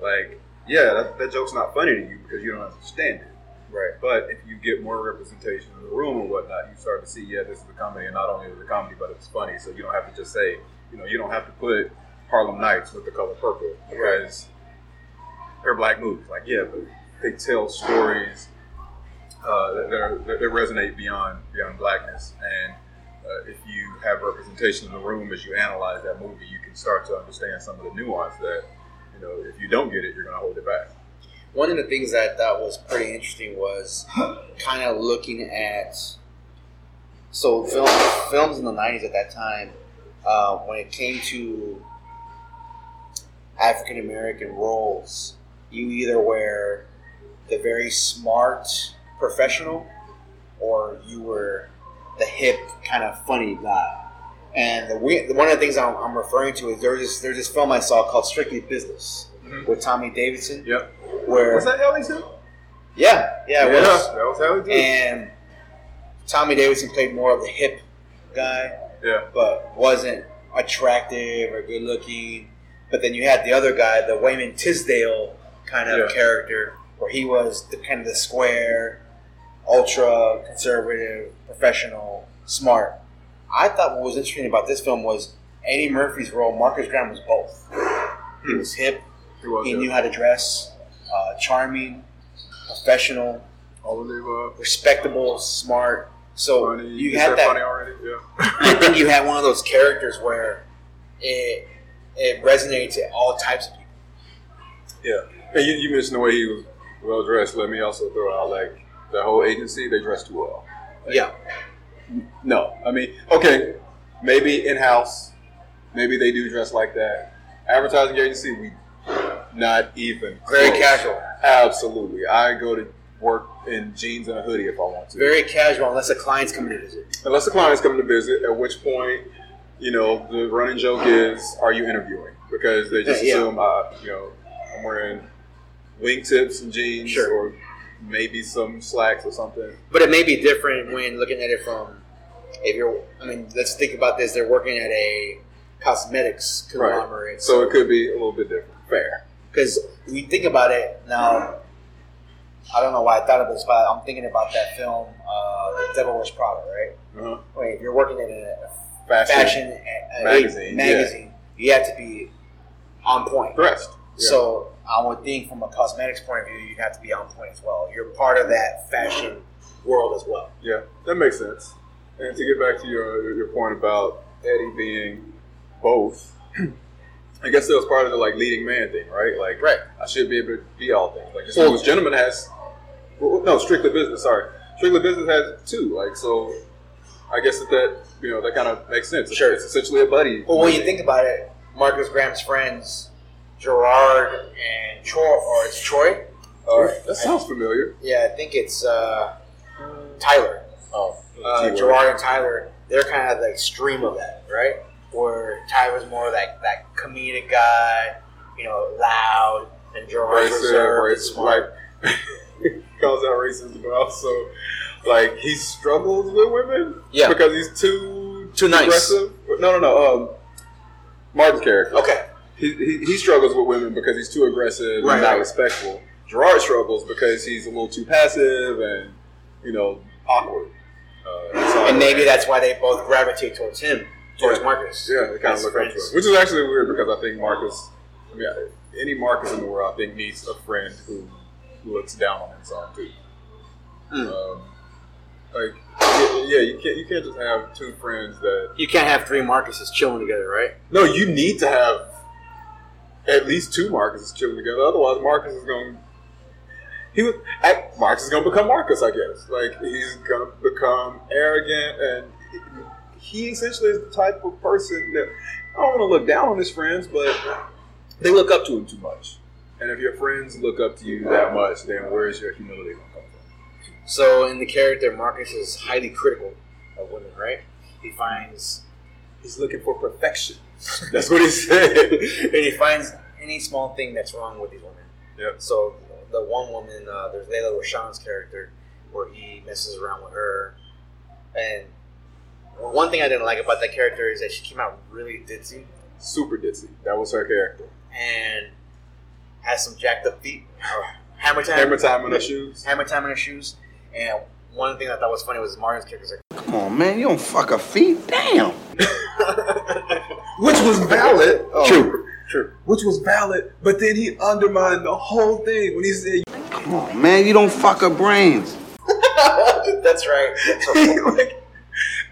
like yeah that, that joke's not funny to you because you don't understand it Right. but if you get more representation in the room and whatnot, you start to see, yeah, this is a comedy, and not only is it a comedy, but it's funny. So you don't have to just say, you know, you don't have to put Harlem Nights with the color purple because they're black movies. Like, yeah, but they tell stories uh, that, are, that, that resonate beyond beyond blackness, and uh, if you have representation in the room as you analyze that movie, you can start to understand some of the nuance that, you know, if you don't get it, you're going to hold it back. One of the things that I thought was pretty interesting was kind of looking at so film, films in the '90s at that time uh, when it came to African American roles, you either were the very smart professional or you were the hip kind of funny guy. And the, one of the things I'm, I'm referring to is there's this, there's this film I saw called Strictly Business Mm-hmm. with Tommy Davidson. Yep. Where Was that Halle too? yeah, yeah, it Yeah, was. that was Halle too. And Tommy Davidson played more of the hip guy, Yeah. but wasn't attractive or good looking. But then you had the other guy, the Wayman Tisdale kind of Yeah. character, where he was the kind of the square, ultra conservative, professional, smart. I thought what was interesting about this film was Eddie Murphy's role. Marcus Graham was both. He hmm. was hip. He yeah. knew how to dress. Uh, charming, professional, All of the above. respectable, smart. So Funny. you You had that. funny already? Yeah. I think you had one of those characters where it it resonates to all types of people. Yeah. And you, you mentioned the way he was well dressed. Let me also throw out like the whole agency, they dress too well. Yeah. No. I mean, okay, maybe in house, maybe they do dress like that. Advertising agency, we not even Very close. casual. Absolutely. I go to work in jeans and a hoodie if I want to. Very casual, unless a client's coming to visit. Unless the client's coming to visit, at which point, you know, the running joke is, are you interviewing? Because they just Yeah, yeah. assume, uh, you know, I'm wearing wingtips and jeans Sure. or maybe some slacks or something. But it may be different when looking at it from if you're. I mean, let's think about this. They're working at a cosmetics conglomerate. So it could be a little bit different. Fair. Because we think about it now, I don't know why I thought of this, but I'm thinking about that film, uh, The Devil Wears Prada, right? Uh-huh. Wait, if you're working in a Fashion, fashion, uh, magazine, magazine, you have to be on point. Dressed. Yeah. So I would think from a cosmetics point of view, you'd have to be on point as well. You're part of that fashion world as well. Yeah, that makes sense. And to get back to your your point about Eddie being both, I guess that was part of the like leading man thing, right? Like, right. I should be able to be all things. Like, Well- because gentleman has, well, no, strictly business. Sorry, strictly business has two. Like, so I guess that that you know that kind of makes sense. Sure. it's essentially a buddy. Well, when you think about it, Marcus Graham's friends, Gerard and Troy, or it's Troy? That sounds familiar. Yeah, I think it's uh, Tyler. Oh, Uh, Gerard and Tyler, they're kind of the extreme of that, right? Where Ty was more like that comedic guy, you know, loud, and reserved racist, smart. like calls out racist, but also like he struggles with women. Yeah. because he's too Too nice. aggressive. No, no, no. Um, Martin's character. Okay. He, he, he struggles with women because he's too aggressive Right, and not respectful. Gerard struggles because he's a little too passive and you know awkward. Uh, And maybe that's why they both gravitate towards him, towards Yeah. Marcus. Yeah, they kind of look up to him, which is actually weird because I think Marcus. I mean, any Marcus in the world, I think needs a friend who looks down on him some too. Hmm. Um, like, yeah, yeah, you can't you can't just have two friends that. You can't have three Marcuses chilling together, right? No, you need to have at least two Marcuses chilling together. Otherwise, Marcus is going. He was Marcus is going to become Marcus, I guess. Like he's going to become arrogant, and he essentially is the type of person that I don't want to look down on his friends, but they look up to him too much. And if your friends look up to you that much, then where is your humility going to come from? So in the character, Marcus is highly critical of women, right? He finds He's looking for perfection. That's what he said. and he finds any small thing that's wrong with these women. Yep. So the one woman, uh, there's Lela Rochon's character, where he messes around with her, and one thing I didn't like about that character is that she came out really ditzy Super ditzy. That was her character. and has some jacked up feet, hammer time, Hammer time in her shoes. hammer time in her shoes, and one thing I thought was funny was Martin's character's like, Come on, man. You don't fuck her feet. Damn. Which was valid. Oh, True. True. Which was valid, but then he undermined the whole thing when he said, Come on, man. You don't fuck her brains. "That's right." like,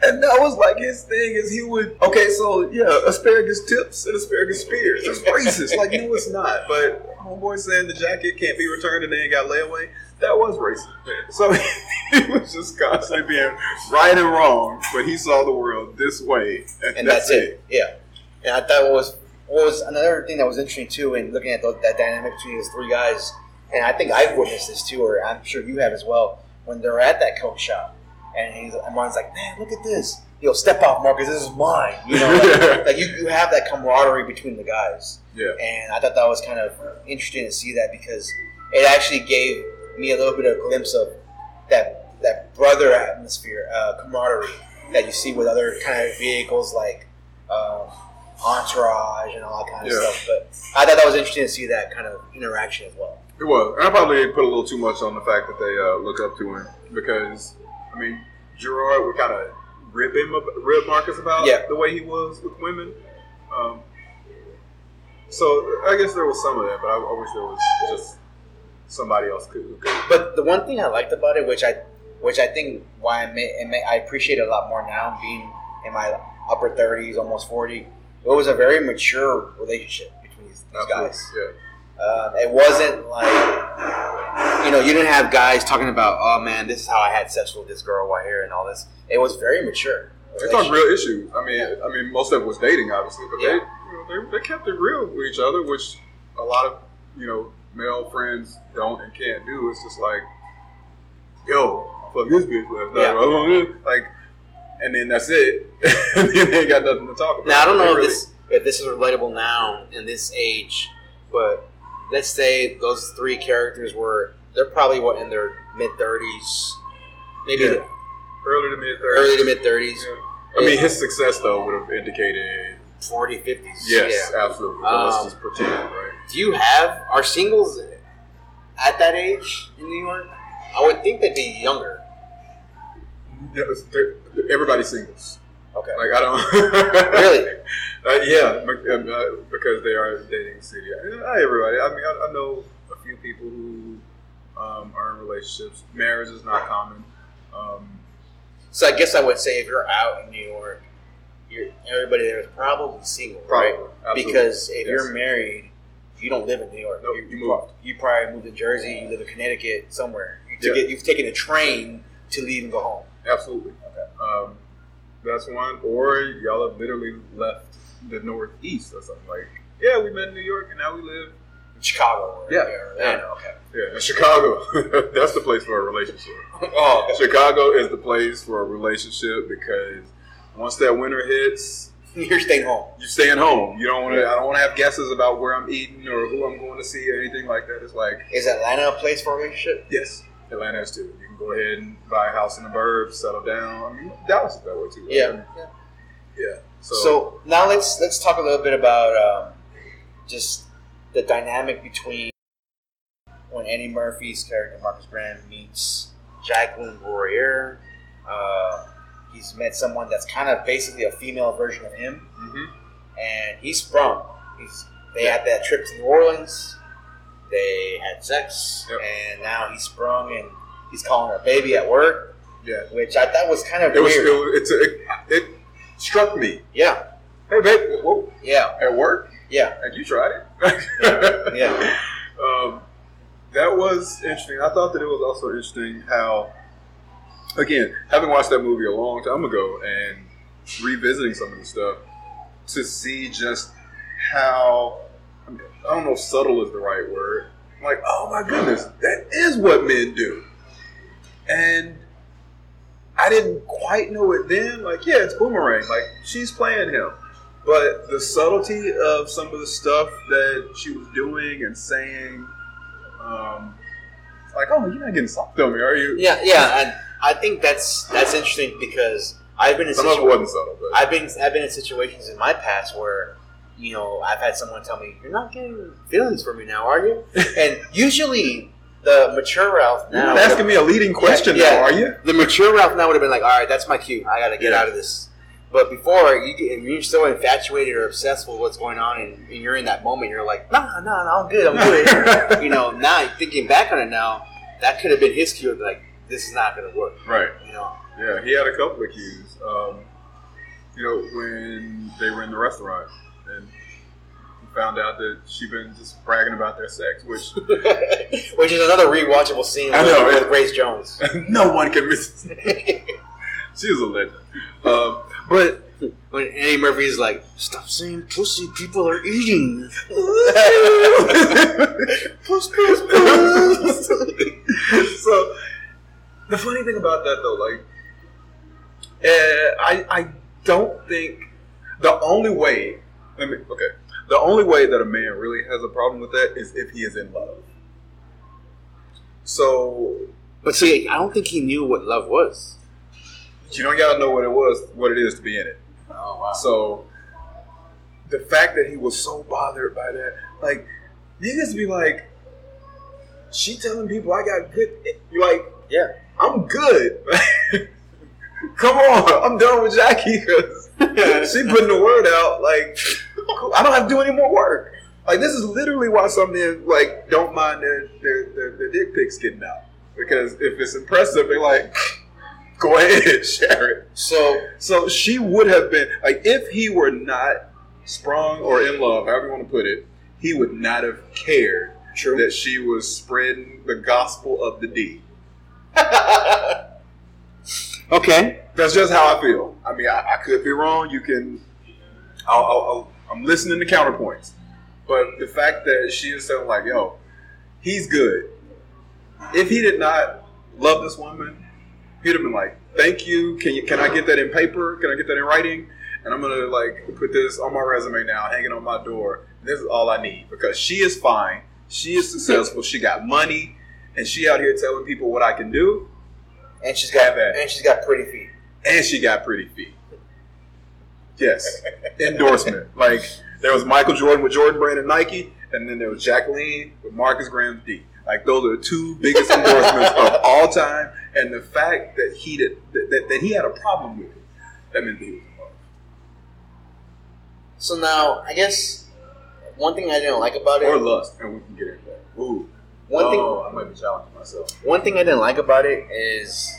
and that was like his thing is he would okay so yeah asparagus tips and asparagus spears it's racist like no it's not but homeboy saying the jacket can't be returned and they ain't got layaway that was racist so he was just constantly being right and wrong but he saw the world this way and, and that's, it. Yeah, and I thought what was what was another thing that was interesting too, in looking at those, that dynamic between these three guys, and I think I've witnessed this too, or I'm sure you have as well. When they're at that coke shop, and he's and Martin's like, "Man, look at this! Yo, step off, Marcus. This is mine." You know, like, like you, you have that camaraderie between the guys, yeah and I thought that was kind of interesting to see that because it actually gave me a little bit of a glimpse of that that brother atmosphere, uh, camaraderie that you see with other kind of vehicles like um, entourage and all that kind of Yeah. stuff. But I thought that was interesting to see that kind of interaction as well. It was, and I probably put a little too much on the fact that they uh, look up to him because, I mean, Gerard would kind of rib him, rib Marcus about Yeah. the way he was with women. Um, so I guess there was some of that, but I, I wish there was just somebody else could. who could. But the one thing I liked about it, which I, which I think why I, may, may, I appreciate it a lot more now, being in my upper thirties, almost forty, it was a very mature relationship between these, these guys. Yeah. Um, it wasn't like you know you didn't have guys talking about oh man this is how I had sex with this girl right here and all this. It was very mature. They talked real issues. I mean, I mean, most of it was dating, obviously, but they, you know, they, they kept it real with each other, which a lot of you know male friends don't and can't do. It's just like, yo, fuck this bitch last night. Yeah. Like, and then that's it. and then they ain't got nothing to talk about. Now I don't know if really- this if this is relatable now in this age, but let's say those three characters were they're probably what in their mid thirties, maybe Yeah. early to mid thirties. early to mid thirties, I mean, his success though would have indicated 40, 50s. yes, yeah. absolutely. Let's Um, just pretend, right? Do you have are singles at that age in New York? I would think they'd be younger. Yeah, Everybody's singles. Okay. Like I don't Really? Uh, yeah, um, uh, because they are dating city. Not everybody. I mean, I, I know a few people who um, are in relationships. Marriage is not common. Um, So I guess I would say if you're out in New York, you're everybody there is probably single, Probably, right? absolutely. Because if Yes. you're married, you don't live in New York. Nope, you, you moved. You probably moved to Jersey. You live in Connecticut, somewhere. You Yeah. you've taken a train to leave and go home. absolutely. Um, that's one. Or y'all have literally left the Northeast or something. Like, yeah, we met in New York and now we live. In Chicago. Or, Yeah, yeah. Atlanta, okay. Yeah, Chicago. that's the place for a relationship. Oh, okay. Chicago is the place for a relationship because once that winter hits, You're staying home. you're staying home. You don't want to. I don't want to have guesses about where I'm eating or who I'm going to see or anything like that. It's like Is Atlanta a place for a relationship? yes, Atlanta is too. You can go ahead and buy a house in the burbs, settle down. I mean, Dallas is that way too. right? Yeah. yeah. So, So now let's let's talk a little bit about um, just the dynamic between when Eddie Murphy's character Marcus Graham meets Jacqueline Broyer. Uh, he's met someone that's kind of basically a female version of him, mhm. and he's sprung. He's they had that trip to New Orleans. They had sex, Yep. and now he's sprung and he's calling her baby at work, yeah, which I thought was kind of it was. weird. It, was it's a, it, it struck me. yeah, Hey, babe, whoa, yeah, at work, yeah, and you tried it. yeah. um, that was interesting. I thought that it was also interesting how, again, having watched that movie a long time ago and revisiting some of the stuff, to see just how I, mean, I don't know if subtle is the right word. Like, oh my goodness, that is what men do, and I didn't quite know it then. Like, yeah, it's boomerang. Like, she's playing him. But the subtlety of some of the stuff that she was doing and saying, um, like, oh, you're not getting soft on me, are you? Yeah, yeah, and I think that's that's interesting because I've been in Some of it wasn't subtle, but I've been I've been in situations in my past where you know I've had someone tell me you're not getting feelings for me now, are you? and usually the mature Ralph you're now asking me a leading question Yeah, now, yeah. are you? the mature Ralph now would have been like, all right, that's my cue. I got to get Yeah. out of this. But before you get, you're so infatuated or obsessed with what's going on, and, and you're in that moment, you're like, nah, nah, nah, I'm good, I'm good. you know, now thinking back on it now, that could have been his cue. Like, this is not going to work. Right. You know. Yeah, he had a couple of cues. Um, you know, when they were in the restaurant and found out that she'd been just bragging about their sex, which Which is another rewatchable scene I with, know, with it- Grace Jones. no one can miss. she was a legend. Um, but when Eddie Murphy's like, "Stop saying pussy, people are eating." puss, puss, puss. so the funny thing about that though, like, uh, I I don't think the only way. Let me okay. The only way that a man really has a problem with that is if he is in love. So But see, I don't think he knew what love was. you don't gotta know what it was, what it is to be in it. Oh wow! So the fact that he was so bothered by that, like niggas be like, she telling people I got good. You like, yeah, I'm good. Come on, I'm done with Jackie because she putting the word out. Like, cool, I don't have to do any more work. Like, this is literally why some men like don't mind their their, their, their dick pics getting out because if it's impressive, they're like, go ahead, share it. So, so she would have been like, if he were not sprung or in love, however you want to put it, he would not have cared True. that she was spreading the gospel of the D. okay, that's just how I feel. I mean, I, I could be wrong. You can. I'll, I'll, I'll, I'm listening to counterpoints, but the fact that she is saying like, "Yo, he's good." If he did not love this woman, he'd have been like, "Thank you. Can you? Can I get that in paper? Can I get that in writing?" And I'm gonna like put this on my resume now, hanging on my door. This is all I need because she is fine. She is successful. she got money, and she out here telling people what I can do. And she's got Have at it. and she's got pretty feet. and she got pretty feet. Yes, endorsement. Like there was Michael Jordan with Jordan Brand and Nike, and then there was Jacqueline with Marcus Graham D. Like those are the two biggest endorsements of all time. And the fact that he did that, that, he had a problem with it, that meant that he was in love. So now, I guess one thing I didn't like about it, Or lust, and we can get into that. Ooh, One thing- oh, I might be challenging myself. one thing I didn't like about it is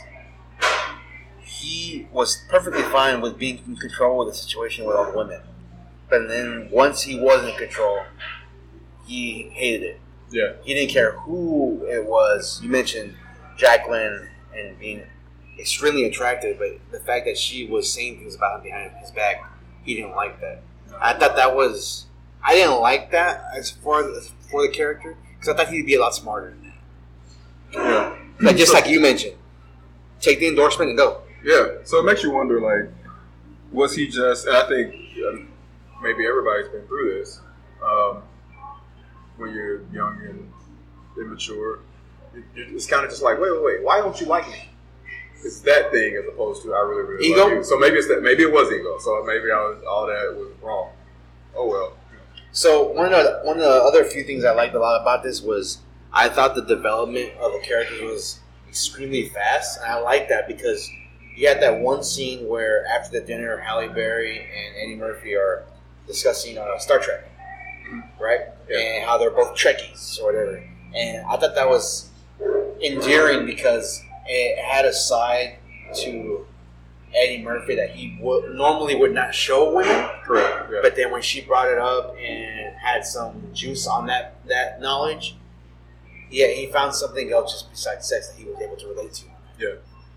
he was perfectly fine with being in control of the situation with all the women, but then once he was in control, he hated it. Yeah, He didn't care who it was. You mentioned Jacqueline and being extremely attractive, but the fact that she was saying things about him behind his back, he didn't like that. I thought that was. I didn't like that as far as for the character because I thought he'd be a lot smarter than that. yeah, Like just like you mentioned, take the endorsement and go. Yeah. So it makes you wonder, like, was he just? And I think um, maybe everybody's been through this. Um, when you're young and immature, it's kind of just like, wait, wait, wait. Why don't you like me? It's that thing as opposed to I really, really Ego? love you. So maybe it's that. Maybe it was ego. So maybe I was all that was wrong. Oh well. So one of the, one of the other few things I liked a lot about this was I thought the development of the characters was extremely fast, and I like that because you had that one scene where after the dinner, Halle Berry and Eddie Murphy are discussing uh, Star Trek, right? And how they're both Trekkies or whatever. And I thought that was endearing because it had a side to Eddie Murphy that he would normally would not show women. Correct. Yeah. But then when she brought it up and had some juice on that that knowledge, yeah, he found something else just besides sex that he was able to relate to. Yeah.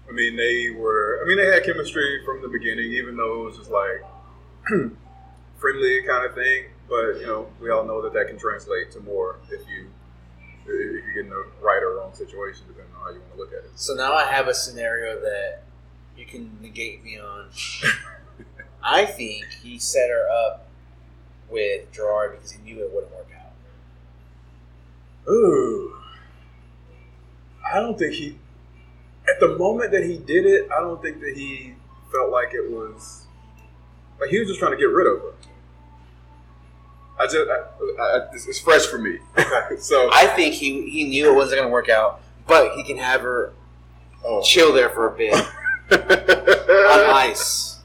I mean, they were. I mean, they had chemistry from the beginning, even though it was just like friendly kind of thing. But you know, we all know that that can translate to more if you if you get in the right or wrong situation, depending on how you want to look at it. So now I have a scenario that you can negate me on. I think he set her up with Gerard because he knew it wouldn't work out. Ooh. I don't think he. At the moment that he did it, I don't think that he felt like it was. Like he was just trying to get rid of her. I just, I, I, it's, fresh for me. so I think he he knew it wasn't going to work out, but he can have her Oh. chill there for a bit on ice.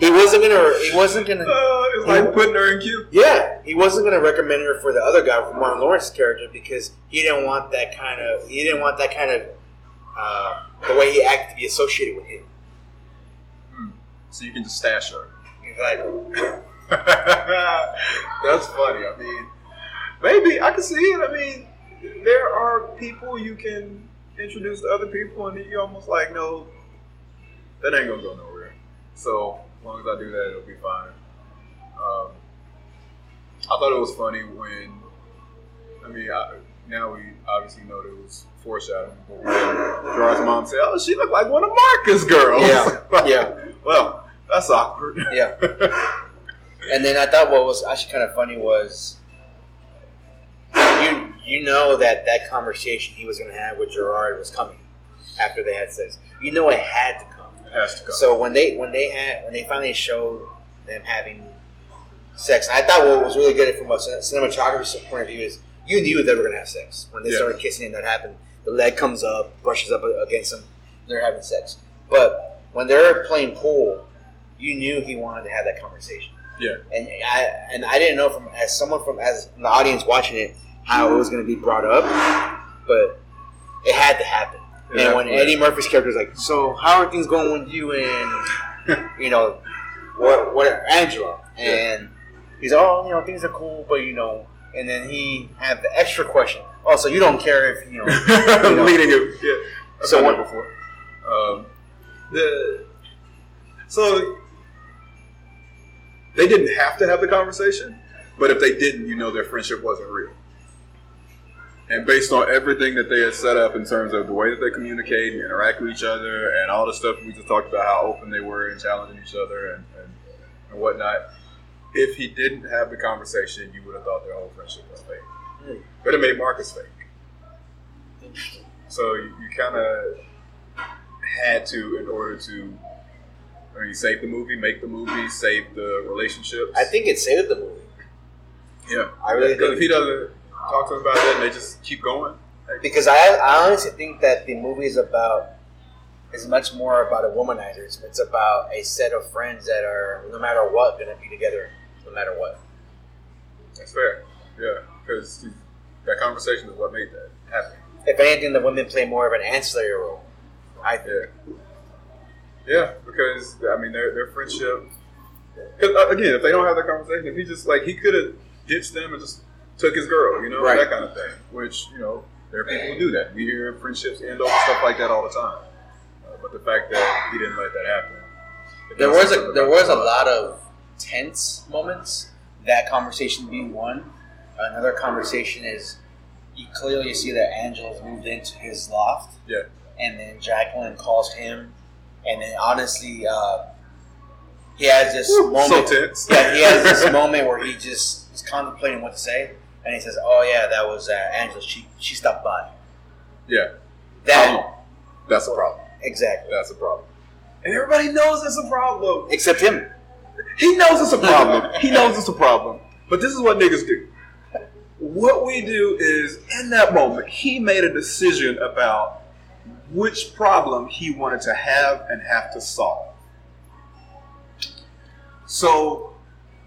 He wasn't gonna. He wasn't gonna. Uh, it's like putting her in queue. Yeah, he wasn't going to recommend her for the other guy, for Martin Lawrence's character, because he didn't want that kind of he didn't want that kind of uh, the way he acted to be associated with him. So you can just stash her. Exactly. That's funny. I mean, maybe I can see it. I mean, there are people you can introduce to other people, and you almost like, no, that ain't gonna go nowhere. So as long as I do that, it'll be fine. Um, I thought it was funny when, I mean, I, now we obviously know that it was foreshadowing, but Gerard's mom said, "Oh, she looked like one of Marcus' girls." Yeah, yeah. Well, that's awkward. Yeah. And then I thought what was actually kind of funny was you you know that that conversation he was going to have with Gerard was coming after they had sex. You know it had to come. It has to come. So when they when they had when they finally showed them having sex. I thought what was really good from a cin- cinematography point of view is you knew they were gonna have sex when they Yeah. started kissing and that happened. The leg comes up, brushes up against them, they're having sex. But when they're playing pool, you knew he wanted to have that conversation. Yeah. And I and I didn't know from as someone from as the audience watching it how it was going to be brought up, but it had to happen. Yeah, and when yeah. Eddie Murphy's character is like, "So how are things going with you and you know what what Angela?" and he's oh you know things are cool, but you know, and then he had the extra question. Oh, so you don't care if you know, you know leading it. Yeah, I've So what- before. Um, the so they didn't have to have the conversation, but if they didn't, you know their friendship wasn't real. And based on everything that they had set up in terms of the way that they communicate and interact with each other, and all the stuff we just talked about, how open they were and challenging each other and, and, and whatnot, if he didn't have the conversation, you would have thought their whole friendship was fake. Hmm. But it made Marcus fake. So you, you kind of had to, in order to, I mean, save the movie, make the movie, save the relationships. I think it saved the movie. Yeah, I really Because if he doesn't talk to them about that, and they just keep going. like, because I, I honestly think that the movie is about is much more about a womanizer. It's about a set of friends that are no matter what going to be together, no matter what. That's fair. Yeah, because that conversation is what made that happen. If anything, the women play more of an ancillary role. I think. Yeah, because I mean their their friendship. Because uh, again, if they don't have that conversation, if he just like he could have ditched them and just took his girl, you know, Right. that kind of thing. Which you know, there are people who do that. We hear friendships end over stuff like that all the time. Uh, but the fact that he didn't let that happen. There was a there was a lot of tense moments. That conversation being one. Another conversation is you clearly see that Angela's moved into his loft. Yeah. and then Jacqueline calls him, and then honestly, uh, he has this so moment. tense. Yeah, he has this moment where he just is contemplating what to say, and he says, "Oh yeah, that was uh, Angela. She she stopped by." Yeah, That that's a problem. exactly. That's a problem. And everybody knows it's a problem. Except him. He knows it's a problem. he knows it's a problem. But this is what niggas do. What we do is, in that moment, he made a decision about which problem he wanted to have and have to solve. So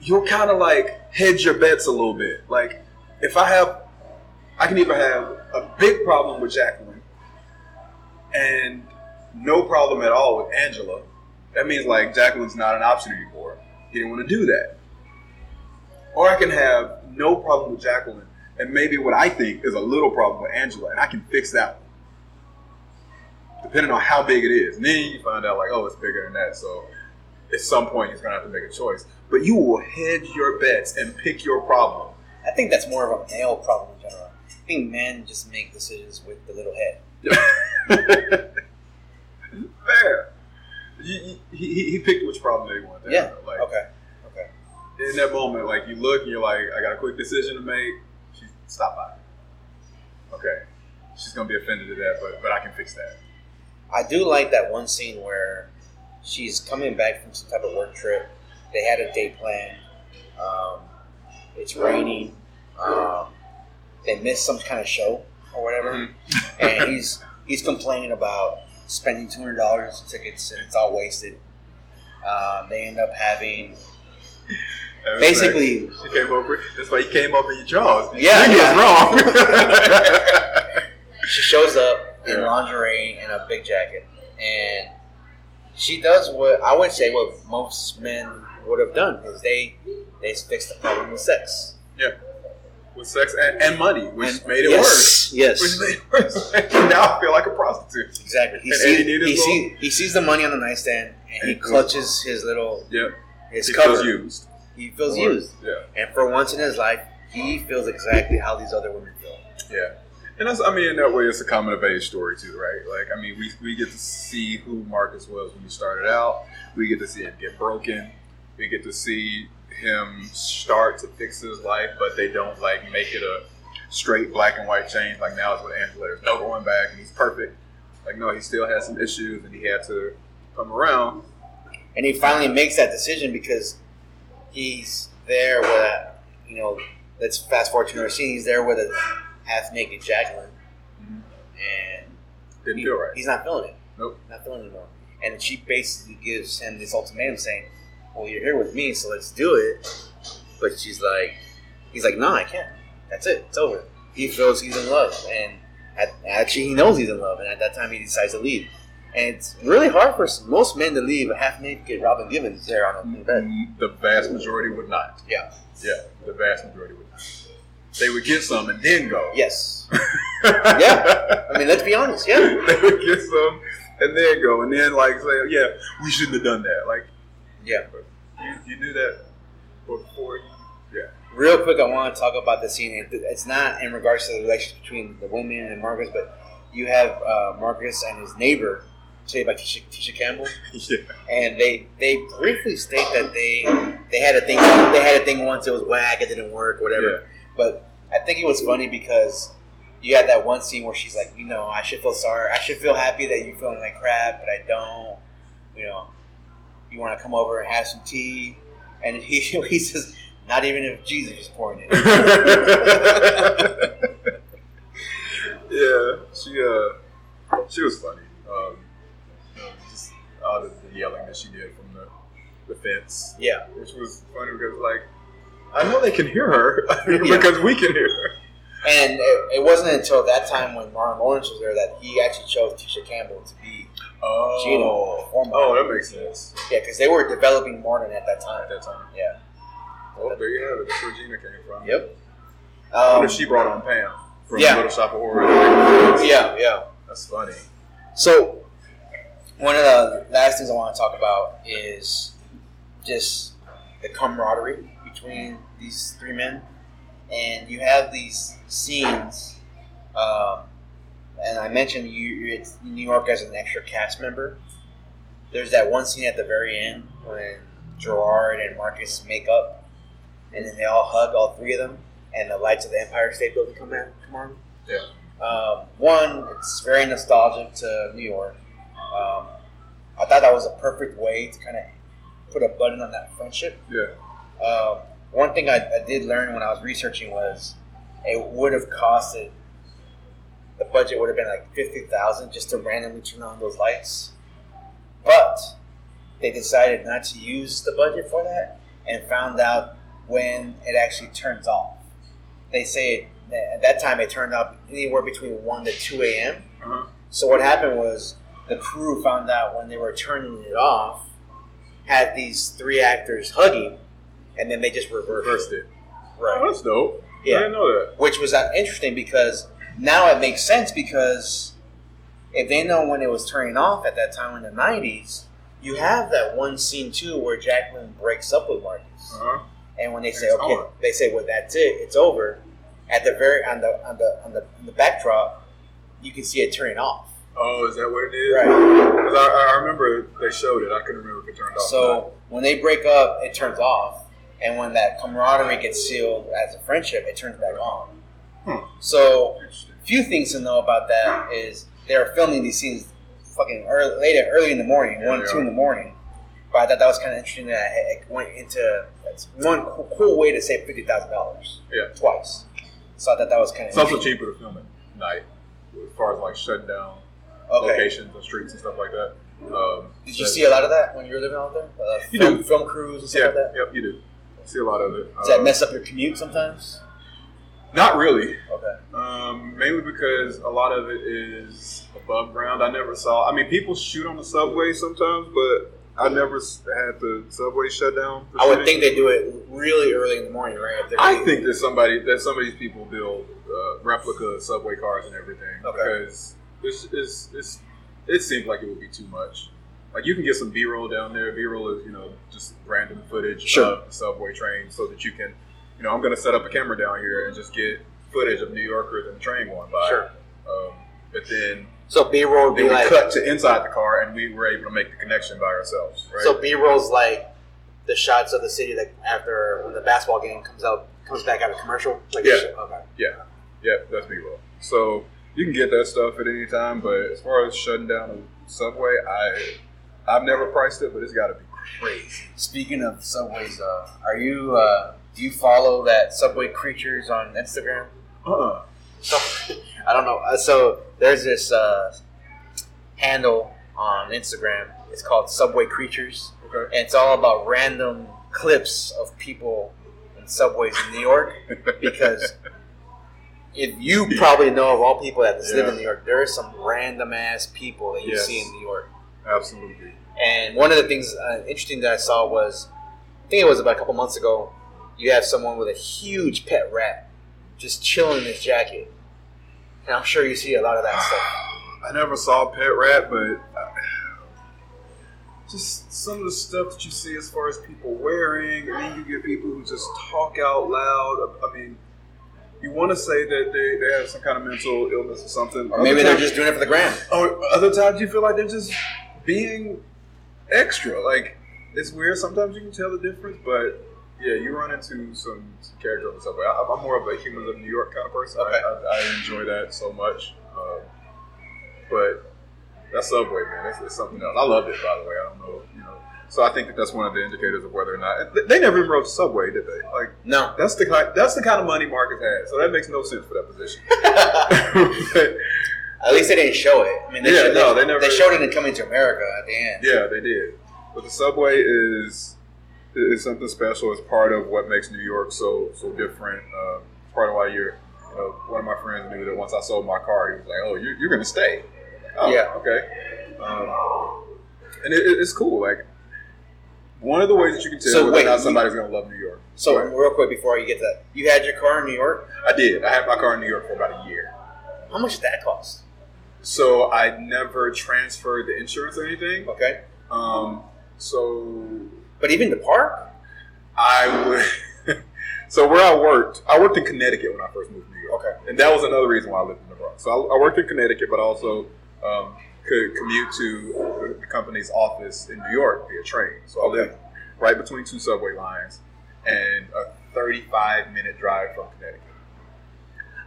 you'll kind of like hedge your bets a little bit. Like, if I have, I can either have a big problem with Jacqueline and no problem at all with Angela. That means like Jacqueline's not an option anymore. He didn't want to do that. Or I can have no problem with Jacqueline and maybe what I think is a little problem with Angela, and I can fix that one. Depending on how big it is. And then you find out like, oh, it's bigger than that. So at some point he's gonna have to make a choice. But you will hedge your bets and pick your problem. I think that's more of a male problem in general. I think men just make decisions with the little head. Fair. He, he, he- he picked which problem they wanted. Yeah. Like, Okay. Okay. in that moment, like you look and you're like, I got a quick decision to make. She stop by. Okay, she's gonna be offended at that, but but I can fix that. I do like that one scene where she's coming back from some type of work trip. They had a date planned. Um, it's raining. Um, they missed some kind of show or whatever, and he's he's complaining about spending two hundred dollars in tickets and it's all wasted. Um, they end up having Basically- like, she came over. That's why he came over your jaws. Yeah, he yeah. was wrong. she shows up in lingerie and a big jacket, and she does what I would say what most men would have done is they they fix the problem with sex. yeah, with sex and, and money, which And- made it yes, worse. yes. which made it worse. now I feel like a prostitute. Exactly. He And sees Eddie he, see, he sees the money on the nightstand and he And- clutches his little Yep, his he cover. feels used. He feels Or- used, Yeah. and for once in his life, he feels exactly how these other women feel. Yeah. And that's, I mean, in that way, it's a coming of age story, too, right? Like, I mean, we, we get to see who Marcus was when he started out. We get to see him get broken. We get to see him start to fix his life, but they don't, like, make it a straight black and white change. Like, now it's with Angela. There's no going back, and he's perfect. Like, no, he still has some issues, and he had to come around. And he finally makes that decision because he's there with a, you know, let's fast forward to another scene. He's there with a half naked Jacqueline, mm-hmm. and Didn't he- feel right. He's not feeling it. Nope. Not feeling it anymore. And she basically gives him this ultimatum saying, "Well, you're here with me, so let's do it." But she's like, he's like, "No, I can't. That's it. It's over." He feels he's in love, and at, actually, he knows he's in love, and at that time, he decides to leave. And it's really hard for most men to leave a half naked Robin Givens there on the mm, bed. Mm, the vast majority would not. Yeah. Yeah, the vast majority would not. They would get some and then go. Yes. yeah. I mean, let's be honest. Yeah. they would get some and then go and then like say, yeah, we shouldn't have done that. Like, Yeah. but you, you do that before you. Yeah. Real quick, I want to talk about the scene. It's not in regards to the relationship between the women and Marcus, but you have uh, Marcus and his neighbor, played by Tisha, Tisha Campbell, Yeah. and they they briefly state that they they had a thing they had a thing once it was whack, it didn't work, whatever. Yeah. But I think it was funny because you had that one scene where she's like, you know, I should feel sorry, I should feel happy that you're feeling like crap, but I don't. You know, you want to come over and have some tea, and he he says, not even if Jesus is pouring it. yeah, she uh, she was funny. Um, just all of the yelling that she did from the, the fence. Yeah. which was funny because like I know they can hear her because we can hear her. And it, it wasn't until that time when Martin Lawrence was there that he actually chose Tisha Campbell to be Oh, Gina. oh, that makes sense. Yeah, because they were developing Martin at that time. At that time. Yeah. Well, there you have it. That's where Gina came from. Yep. what Um, if she brought on Pam from yeah. Little Shop of Horrors? yeah, yeah. That's funny. So, one of the last things I want to talk about is just the camaraderie between these three men. And you have these scenes, um, and I mentioned you, you're New York as an extra cast member. There's that one scene at the very end when Gerard and Marcus make up, and then they all hug, all three of them, and the lights of the Empire State Building come out, come on. Yeah. Um, one, it's very nostalgic to New York. Um, I thought that was a perfect way to kind of put a button on that friendship. Yeah. Um, one thing I, I did learn when I was researching was it would have costed the budget would have been like fifty thousand just to randomly turn on those lights, but they decided not to use the budget for that and found out when it actually turns off. They say it, at that time it turned off anywhere between one to two a.m. Uh-huh. So what happened was the crew found out when they were turning it off, had these three actors hugging, and then they just reversed, Reversed it. Right. Oh, that's dope. Yeah. I didn't know that. Which was uh, interesting because now it makes sense because if they know when it was turning off at that time in the nineties, you have that one scene too where Jacqueline breaks up with Marcus, Uh-huh. and when they say It's okay, over. they say well that's it, it's over. At the very on the on the on the, on the backdrop, you can see it turning off. Oh, is that what it is? Right. 'Cause I, I remember they showed it. I couldn't remember if it turned off. So when they break up, it turns off, and when that camaraderie gets sealed as a friendship, it turns back on. Hmm. So, a few things to know about that is they're filming these scenes fucking early, late, early in the morning, Yeah, one, they two are. in the morning. But I thought that was kind of interesting that it went into that's one cool, cool way to save fifty thousand dollars. Yeah. twice. So I thought that was kind of It's also cheaper to film at night, as far as like shutting down Okay. locations and streets and stuff like that. Um, Did you see a lot of that when you were living out there? Uh, You film, do. film crews and stuff Yeah, like that. yep, you do. See a lot of it. Does that Uh, mess up your commute sometimes? Not really. Okay. Um, mainly because a lot of it is above ground. I never saw. I mean, people shoot on the subway sometimes, but I never had the subway shut down. for I would shooting. think they do it really early in the morning, right? If they're I think that somebody that some of these people build uh, replica subway cars and everything Okay. because it's, it's, it's it seems like it would be too much. Like you can get some B roll down there. B roll is you know just random footage Sure. of the subway train, so that you can you know I'm going to set up a camera down here and just get footage of New Yorkers and the train going by. Sure. Um, but then So B roll would they be like cut to inside the car, and we were able to make the connection by ourselves. Right. so B roll's like the shots of the city that after when the basketball game comes out comes back out of commercial. Like Yeah. Okay. Yeah, yeah, that's B roll. So you can get that stuff at any time, but as far as shutting down a subway, I I've never priced it, but it's got to be crazy. Speaking of subways, uh, are you uh, do you follow that Subway Creatures on Instagram? Uh-uh. So, I don't know. Uh, So there's this uh, handle on Instagram. It's called Subway Creatures, Okay. and it's all about random clips of people in subways in New York. because if you probably know of all people that live in New York, there are some random ass people that you Yes. see in New York. Absolutely. And one of the things uh, interesting that I saw was, I think it was about a couple months ago, you have someone with a huge pet rat just chilling in his jacket. And I'm sure you see a lot of that stuff. I never saw a Pet Rat, but uh, just some of the stuff that you see as far as people wearing, and then you get people who just talk out loud. I mean, you want to say that they, they have some kind of mental illness or something. Or maybe Other they're times- just doing it for the gram. Or other times you feel like they're just being extra. Like it's weird. Sometimes you can tell the difference, but yeah, you run into some, some characters on the subway. I, I'm more of a humans of New York kind of person. I, I, I enjoy that so much. Um, but that subway, man, it's, it's something else. I loved it, by the way. I don't know, you know. So I think that that's one of the indicators of whether or not they, never even wrote the subway, did they? Like no, that's the kind that's the kind of money Marcus had. So that makes no sense for that position. At least they didn't show it. I mean, they, Yeah, showed, no, they, they never- they showed it in Coming to America at the end. Yeah, they did. But the subway is is something special. It's part of what makes New York so so different. It's part of why you're. You know, one of my friends knew that once I sold my car, he was like, "Oh, you're, you're going to stay." Oh, Yeah. Okay. Um, and it, it- it's cool. Like one of the ways that you can tell So whether wait, or not somebody's going to love New York. So, ahead. real quick before you get to that, you had your car in New York. I did. I had my car in New York for about a year. How much did that cost? So I never transferred the insurance or anything. Okay. Um. So. But even the park. I would. so where I worked, I worked in Connecticut when I first moved to New York. Okay. And that was another reason why I lived in the Bronx. So I, I worked in Connecticut, but also um, could commute to the company's office in New York via train. So I lived right between two subway lines and a 35 minute drive from Connecticut.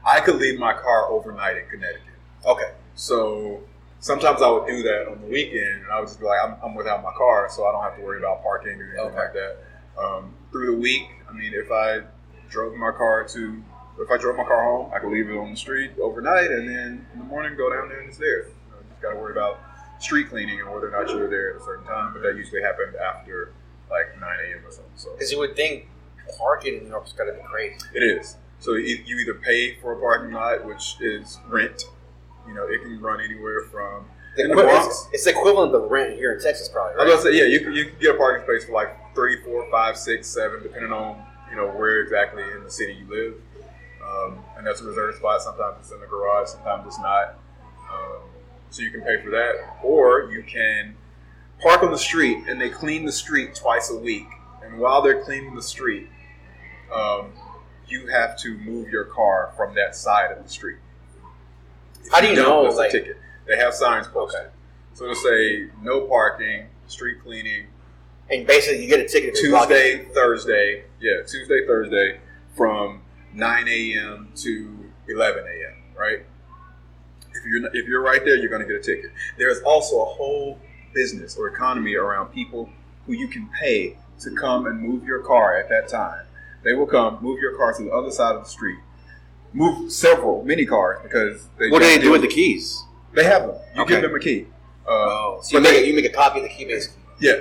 I could leave my car overnight in Connecticut. Okay. So sometimes I would do that on the weekend, and I would just be like, I'm, I'm without my car, so I don't have to worry about parking or anything Okay. like that. Um, through the week, I mean, if I drove my car to, if I drove my car home, I could leave it on the street overnight, and then in the morning go down there and it's there. You know, just got to worry about street cleaning and whether or not you're there at a certain time, but that usually happened after like 9 a.m. or something. So Because you would think parking in New York's got to be crazy. it is. So you you either pay for a parking lot, which is rent. You know, it can run anywhere from The Bronx. it's, it's equivalent of rent here in Texas, probably. I Right? was gonna say, yeah, you can, you can get a parking space for like three, four, five, six, seven, depending on you know where exactly in the city you live. Um, and that's a reserved spot. Sometimes it's in the garage, sometimes it's not. Um, so you can pay for that, or you can park on the street, and they clean the street twice a week. And while they're cleaning the street, um, you have to move your car from that side of the street. How do you know, a like- ticket? They have signs posted. So it'll say no parking, street cleaning, And basically, you get a ticket if you block it. Tuesday, Thursday. Yeah, Tuesday, Thursday from 9 a.m. to 11 a.m. Right? If you're if you're right there, you're going to get a ticket. There's also a whole business or economy around people who you can pay to come and move your car at that time. They will come, move your car to the other side of the street, move several, many cars because they. What do they do with the keys? They have them. You Okay. give them a key. Uh, Oh, so you make, they- a, you make a copy of the key, basically. yeah.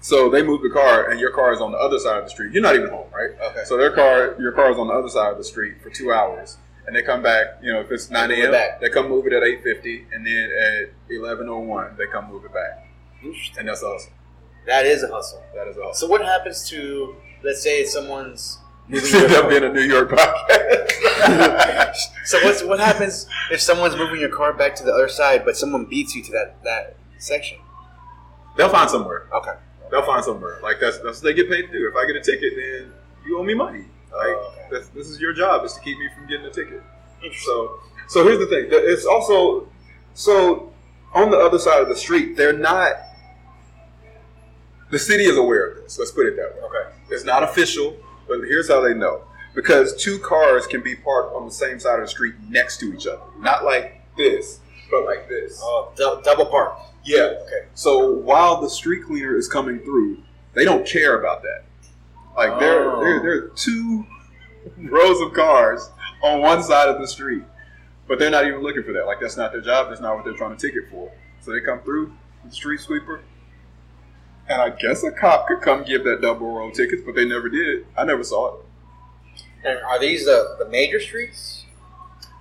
So they move the car, and your car is on the other side of the street. You're not even home, right? Okay. So their car, your car is on the other side of the street for two hours, and they come back. You know, if it's nine a.m., they come move it at eight fifty, and then at eleven oh one, they come move it back, and that's awesome. That is a hustle. That is awesome. So what happens to, let's say, someone's moving that car? being a New York podcast? So what's what happens if someone's moving your car back to the other side, but someone beats you to that that section? They'll find somewhere. Okay. They'll find somewhere. Like that's that's what they get paid to do. If I get a ticket, then you owe me money. Oh, like Oh, okay. that's, this is your job is to keep me from getting a ticket. So so here's the thing. It's also so on the other side of the street, they're not. The city is aware of this. Let's put it that way. Okay. It's not official, but here's how they know. Because two cars can be parked on the same side of the street next to each other. Not like this, but like this. Oh, dou- double park. Yeah. Okay. So while the street cleaner is coming through, they don't care about that. Like there, Oh. there, there are two rows of cars on one side of the street, but they're not even looking for that. Like that's not their job. That's not what they're trying to ticket for. So they come through the street sweeper, and I guess a cop could come give that double row tickets, but they never did. I never saw it. And are these the, the major streets?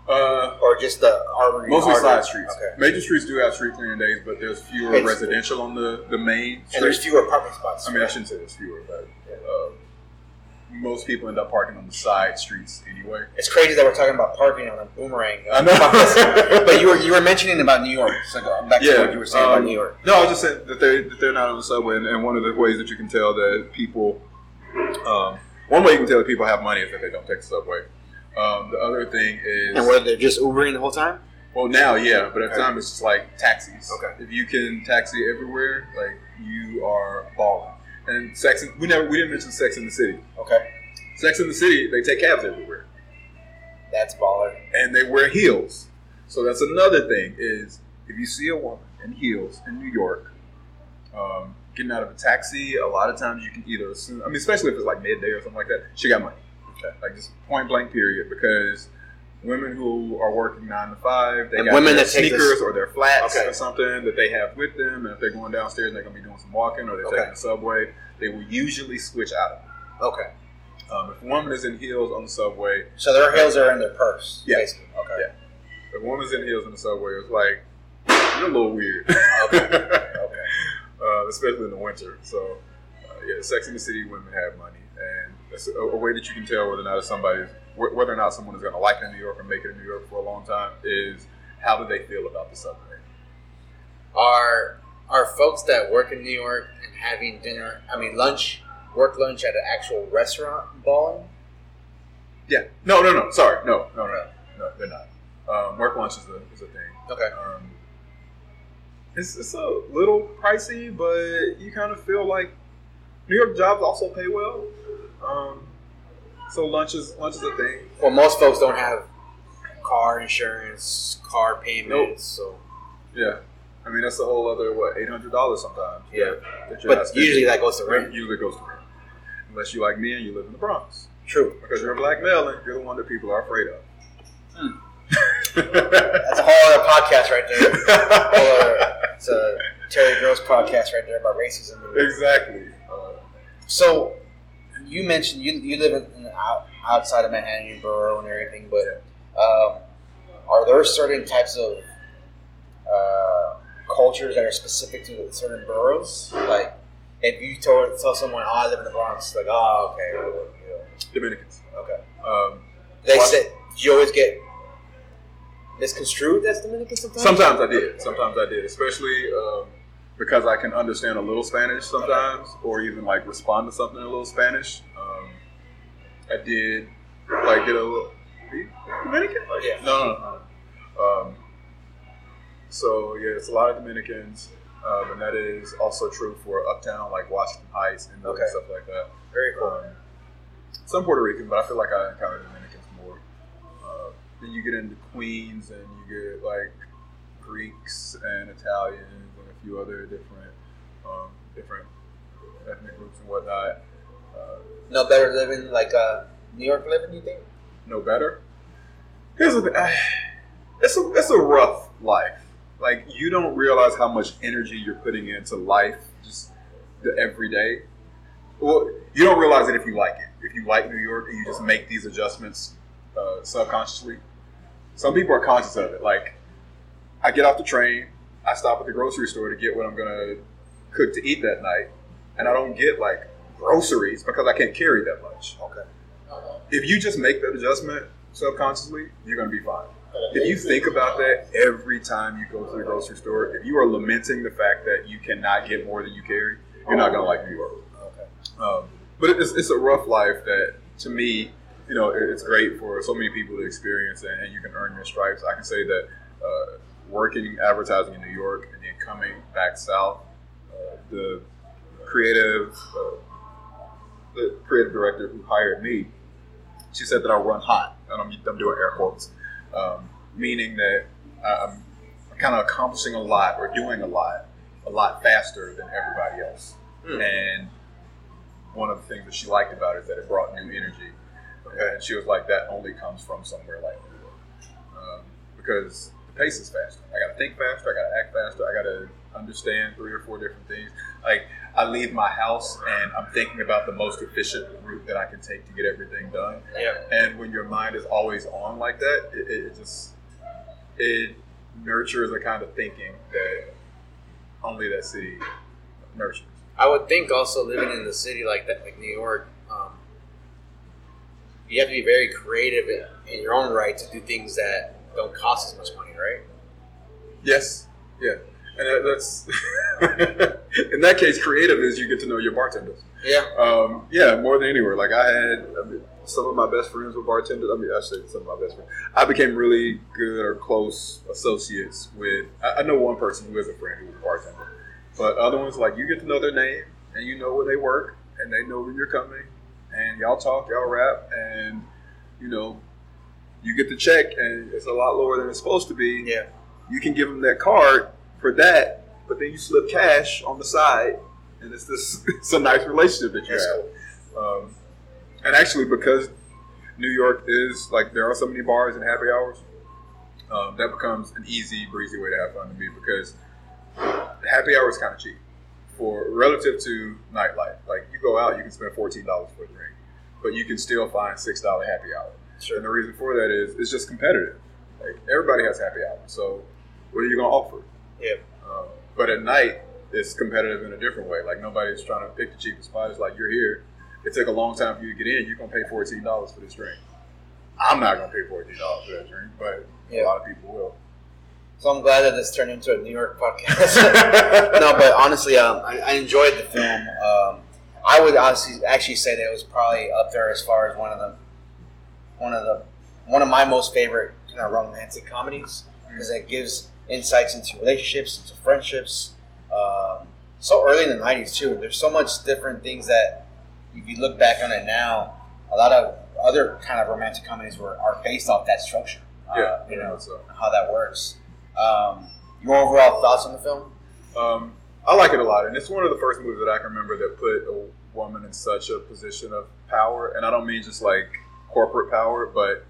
Uh, or just the armory? Mostly harder? side streets. Okay. Major streets do have street clearing days, but there's fewer It's- residential on the, the main And there's fewer parking spots. I mean, I shouldn't say there's fewer, but uh, most people end up parking on the side streets anyway. It's crazy that we're talking about parking on a boomerang. I know. but you were you were mentioning about New York. So back to what you were saying about um, New York. No, I was just saying that they that they're not on the subway, and, and one of the ways that you can tell that people, um, one way you can tell that people have money is that they don't take the subway. Um, the other thing is, And were they just Ubering the whole time? well, now yeah, but at the Okay. time it's just like taxis. Okay. If you can taxi everywhere, like you are balling. And Sex, in, we never we didn't mention Sex in the City. Okay. Sex in the City, they take cabs everywhere. That's baller. and they wear heels. So that's another thing is if you see a woman in heels in New York, um, getting out of a taxi, a lot of times you can either assume. I mean, especially if it's like midday or something like that, she got money. Okay, like just point blank period because. Women who are working nine to five, they And got women their that sneakers or their flats Okay. or something that they have with them, and if they're going downstairs and they're going to be doing some walking or they're Okay. taking the subway, they will usually switch out of it. Okay. Um, if a woman is in heels on the subway, So their heels are in their purse. Yeah. Basically. Okay. Yeah. If a woman's in heels in the subway, it's like you're a little weird. Okay. uh, especially in the winter. So, uh, yeah, Sex in the City women have money, and that's a, a way that you can tell whether or not somebody's wh- whether or not someone is going to like it in New York or make it in New York for a long time is how do they feel about the subway? Are are folks that work in New York and having dinner? I mean, lunch, work lunch at an actual restaurant balling? Yeah. No, no, no. Sorry. No, no, no, no. They're not. Um, work lunch is a is a thing. Okay. Um, it's it's a little pricey, but you kind of feel like New York jobs also pay well. Um, so lunch is lunch is a thing. Well, most folks don't have car insurance, car payments. Nope. So Yeah. I mean that's a whole other what eight hundred dollars sometimes. Yeah. that you're But usually that goes to rent. Usually goes to rent, unless you like me and you live in the Bronx. True. Because you're a black male and you're the one that people are afraid of. That's a whole other podcast right there. it's a Terry Gross podcast right there about racism. exactly. Uh, So you mentioned you, you live in, out, outside of Manhattan, you borough and everything, but um, are there certain types of uh, cultures that are specific to certain boroughs? Like if you told tell someone, "Oh, I live in the Bronx," like, "Oh, okay, well, you know, Dominicans. okay." Um, They said you always get misconstrued as Dominican sometimes. Sometimes I did. Sometimes I did, especially um, because I can understand a little Spanish sometimes, or even like respond to something in a little Spanish. Um, I did like get a little Dominican. Like, Yeah. No, no, no. Um, so yeah, it's a lot of Dominicans, um, and that is also true for uptown, like Washington Heights and Okay. stuff like that. Very cool. Um, some Puerto Rican, but I feel like I encounter Dominicans more. Uh, then you get into Queens, and you get like Greeks and Italians few other different um, different ethnic groups and whatnot. Uh, No better living like uh, New York living. You think? no better. Here's the thing. It's a it's a rough life. Like you don't realize how much energy you're putting into life, just the everyday. Well, you don't realize it if you like it. If you like New York and you just make these adjustments uh, subconsciously. Some people are conscious of it. Like I get off the train, I stop at the grocery store to get what I'm gonna cook to eat that night, and I don't get like groceries because I can't carry that much. Okay. If you just make that adjustment subconsciously, you're gonna be fine. If you think about that every time you go to the grocery store, if you are lamenting the fact that you cannot get more than you carry, you're not gonna like New York. Okay. Um, but it's, it's a rough life that, to me, you know, it's great for so many people to experience, and, and you can earn your stripes. I can say that uh, working advertising in New York and then coming back south, uh, the creative, uh, the creative director who hired me, she said that I run hot, and I'm, I'm doing air quotes, um, meaning that I'm kind of accomplishing a lot or doing a lot, a lot faster than everybody else. Hmm. And one of the things that she liked about it is that it brought new energy. And she was like, that only comes from somewhere like New York. Um, because pace is faster. I got to think faster. I got to act faster. I got to understand three or four different things. Like, I leave my house and I'm thinking about the most efficient route that I can take to get everything done. Yeah. And when your mind is always on like that, it, it just it nurtures a kind of thinking that only that city nurtures. I would think also living in the city like that, like New York, um, you have to be very creative in, in your own right to do things that don't cost as much money, right? Yes. Yeah. And that's in that case, creative is you get to know your bartenders. Yeah. Um, yeah, more than anywhere. Like I had I mean, some of my best friends were bartenders. I mean, I say some of my best friends. I became really good or close associates with. I, I know one person who is a friend who was a bartender, but other ones like you get to know their name and you know where they work and they know when you're coming and y'all talk, y'all rap, and you know you get the check and it's a lot lower than it's supposed to be. Yeah. You can give them that card for that, but then you slip cash on the side, and it's this it's a nice relationship that you have. Um, and actually, because New York is like there are so many bars and happy hours, um, that becomes an easy, breezy way to have fun to me because happy hour is kind of cheap for relative to nightlife. Like you go out, you can spend fourteen dollars for a drink, but you can still find six dollar happy hour. Sure. And the reason for that is it's just competitive. Like everybody has happy hour, so what are you gonna offer? Yeah. Um, but at night, it's competitive in a different way. Like nobody's trying to pick the cheapest spot. It's like you're here. It took a long time for you to get in. You're gonna pay fourteen dollars for this drink. I'm not gonna pay fourteen dollars for that drink, but a lot of people will. So I'm glad that this turned into a New York podcast. no, but honestly, um, I, I enjoyed the film. Um, I would honestly actually say that it was probably up there as far as one of the one of the one of my most favorite kind of romantic comedies because it gives insights into relationships, into friendships. Um, so early in the '90s too. There's so much different things that if you look back on it now, a lot of other kind of romantic comedies were are based off that structure. Uh, Yeah, you know so. how that works. Um, your overall thoughts on the film? Um, I like it a lot, and it's one of the first movies that I can remember that put a woman in such a position of power. And I don't mean just like corporate power, but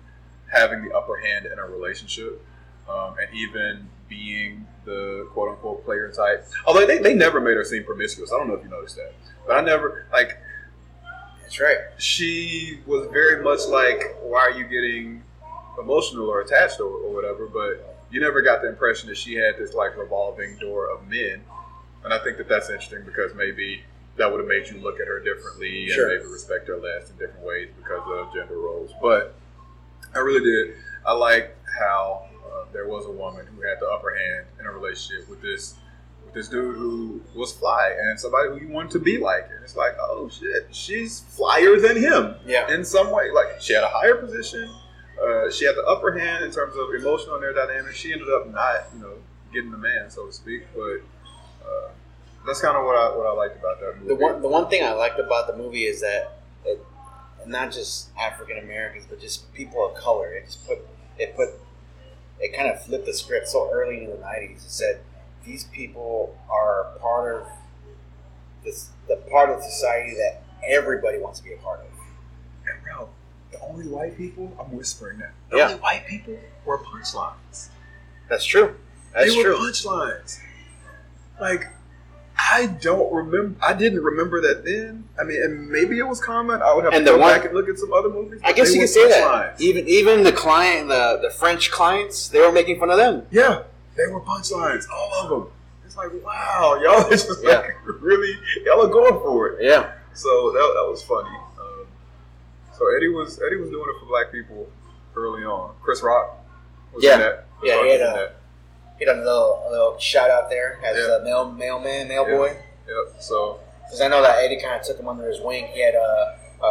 having the upper hand in a relationship, um, and even being the quote unquote player type. Although they, they never made her seem promiscuous. I don't know if you noticed that, but I never like. That's right. She was very much like, "Why are you getting emotional or attached or, or whatever?" But you never got the impression that she had this like revolving door of men. And I think that that's interesting because maybe that would have made you look at her differently Sure. and maybe respect her less in different ways because of gender roles. But I really did. I liked how uh, there was a woman who had the upper hand in a relationship with this with this dude who was fly and somebody who you wanted to be like. And it's like, oh shit, she's flyer than him. Yeah. In some way, like she had a higher position. Uh, she had the upper hand in terms of emotional and their dynamic. She ended up not, you know, getting the man, so to speak. But uh, that's kind of what I what I liked about that movie. The one the one thing I liked about the movie is that it, not just African Americans, but just people of color. It just put it put it kind of flipped the script so early in the nineties. It said these people are part of this the part of society that everybody wants to be a part of. And bro, the only white people, I'm whispering that. The Yeah. only white people were punchlines. That's true. That's they were true. punchlines. Like, I don't remember. I didn't remember that then. I mean, and maybe it was common. I would have And to go one- back and look at some other movies. I guess you can say that. punchlines. Even even the client, the the French clients, they were making fun of them. Yeah, they were punchlines. All of them. It's like, wow, y'all are just like really, y'all are going for it. Yeah. So that, that was funny. Um, so Eddie was Eddie was doing it for black people early on. Chris Rock was Yeah. in that. Chris Yeah, Rock he had a- that. He done a little, a little shout out there as Yeah. a mail mailman, mailboy. Yeah. Yep. So Because I know that Eddie kind of took him under his wing. He had a, a,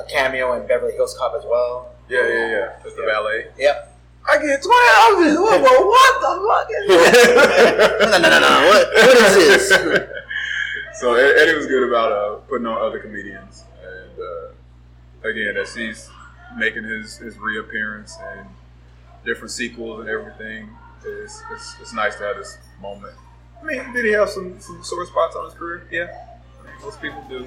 a cameo in Beverly Hills Cop as well. yeah, yeah, yeah. That's the ballet. Yep. I get twelve. What, what, what the fuck? Is no, no, no, no. What, what is this? so Eddie was good about uh, putting on other comedians, and uh, again, as he's making his his reappearance and different sequels and everything, it's, it's, it's nice to have this moment. I mean, did he have some, some sore spots on his career? Yeah, I mean, most people do.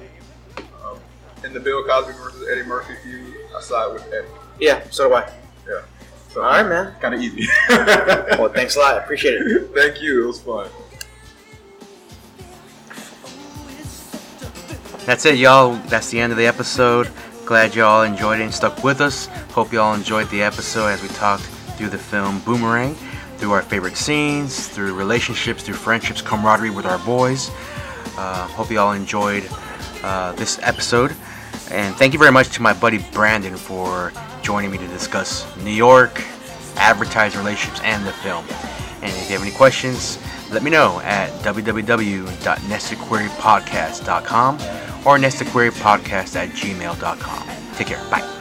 Um, in the Bill Cosby versus Eddie Murphy feud, I side with Eddie. Yeah, so do I. Yeah. So, All right, man. Kind of easy. well, thanks a lot. I appreciate it. Thank you. It was fun. That's it, y'all. That's the end of the episode. Glad y'all enjoyed it and stuck with us. Hope y'all enjoyed the episode as we talked through the film Boomerang, through our favorite scenes, through relationships, through friendships, camaraderie with our boys. Uh, hope y'all enjoyed uh, this episode. And thank you very much to my buddy Brandon for joining me to discuss New York, advertising relationships, and the film. And if you have any questions, let me know at www.nestedquerypodcast.com or nestedquerypodcast at gmail.com. Take care. Bye.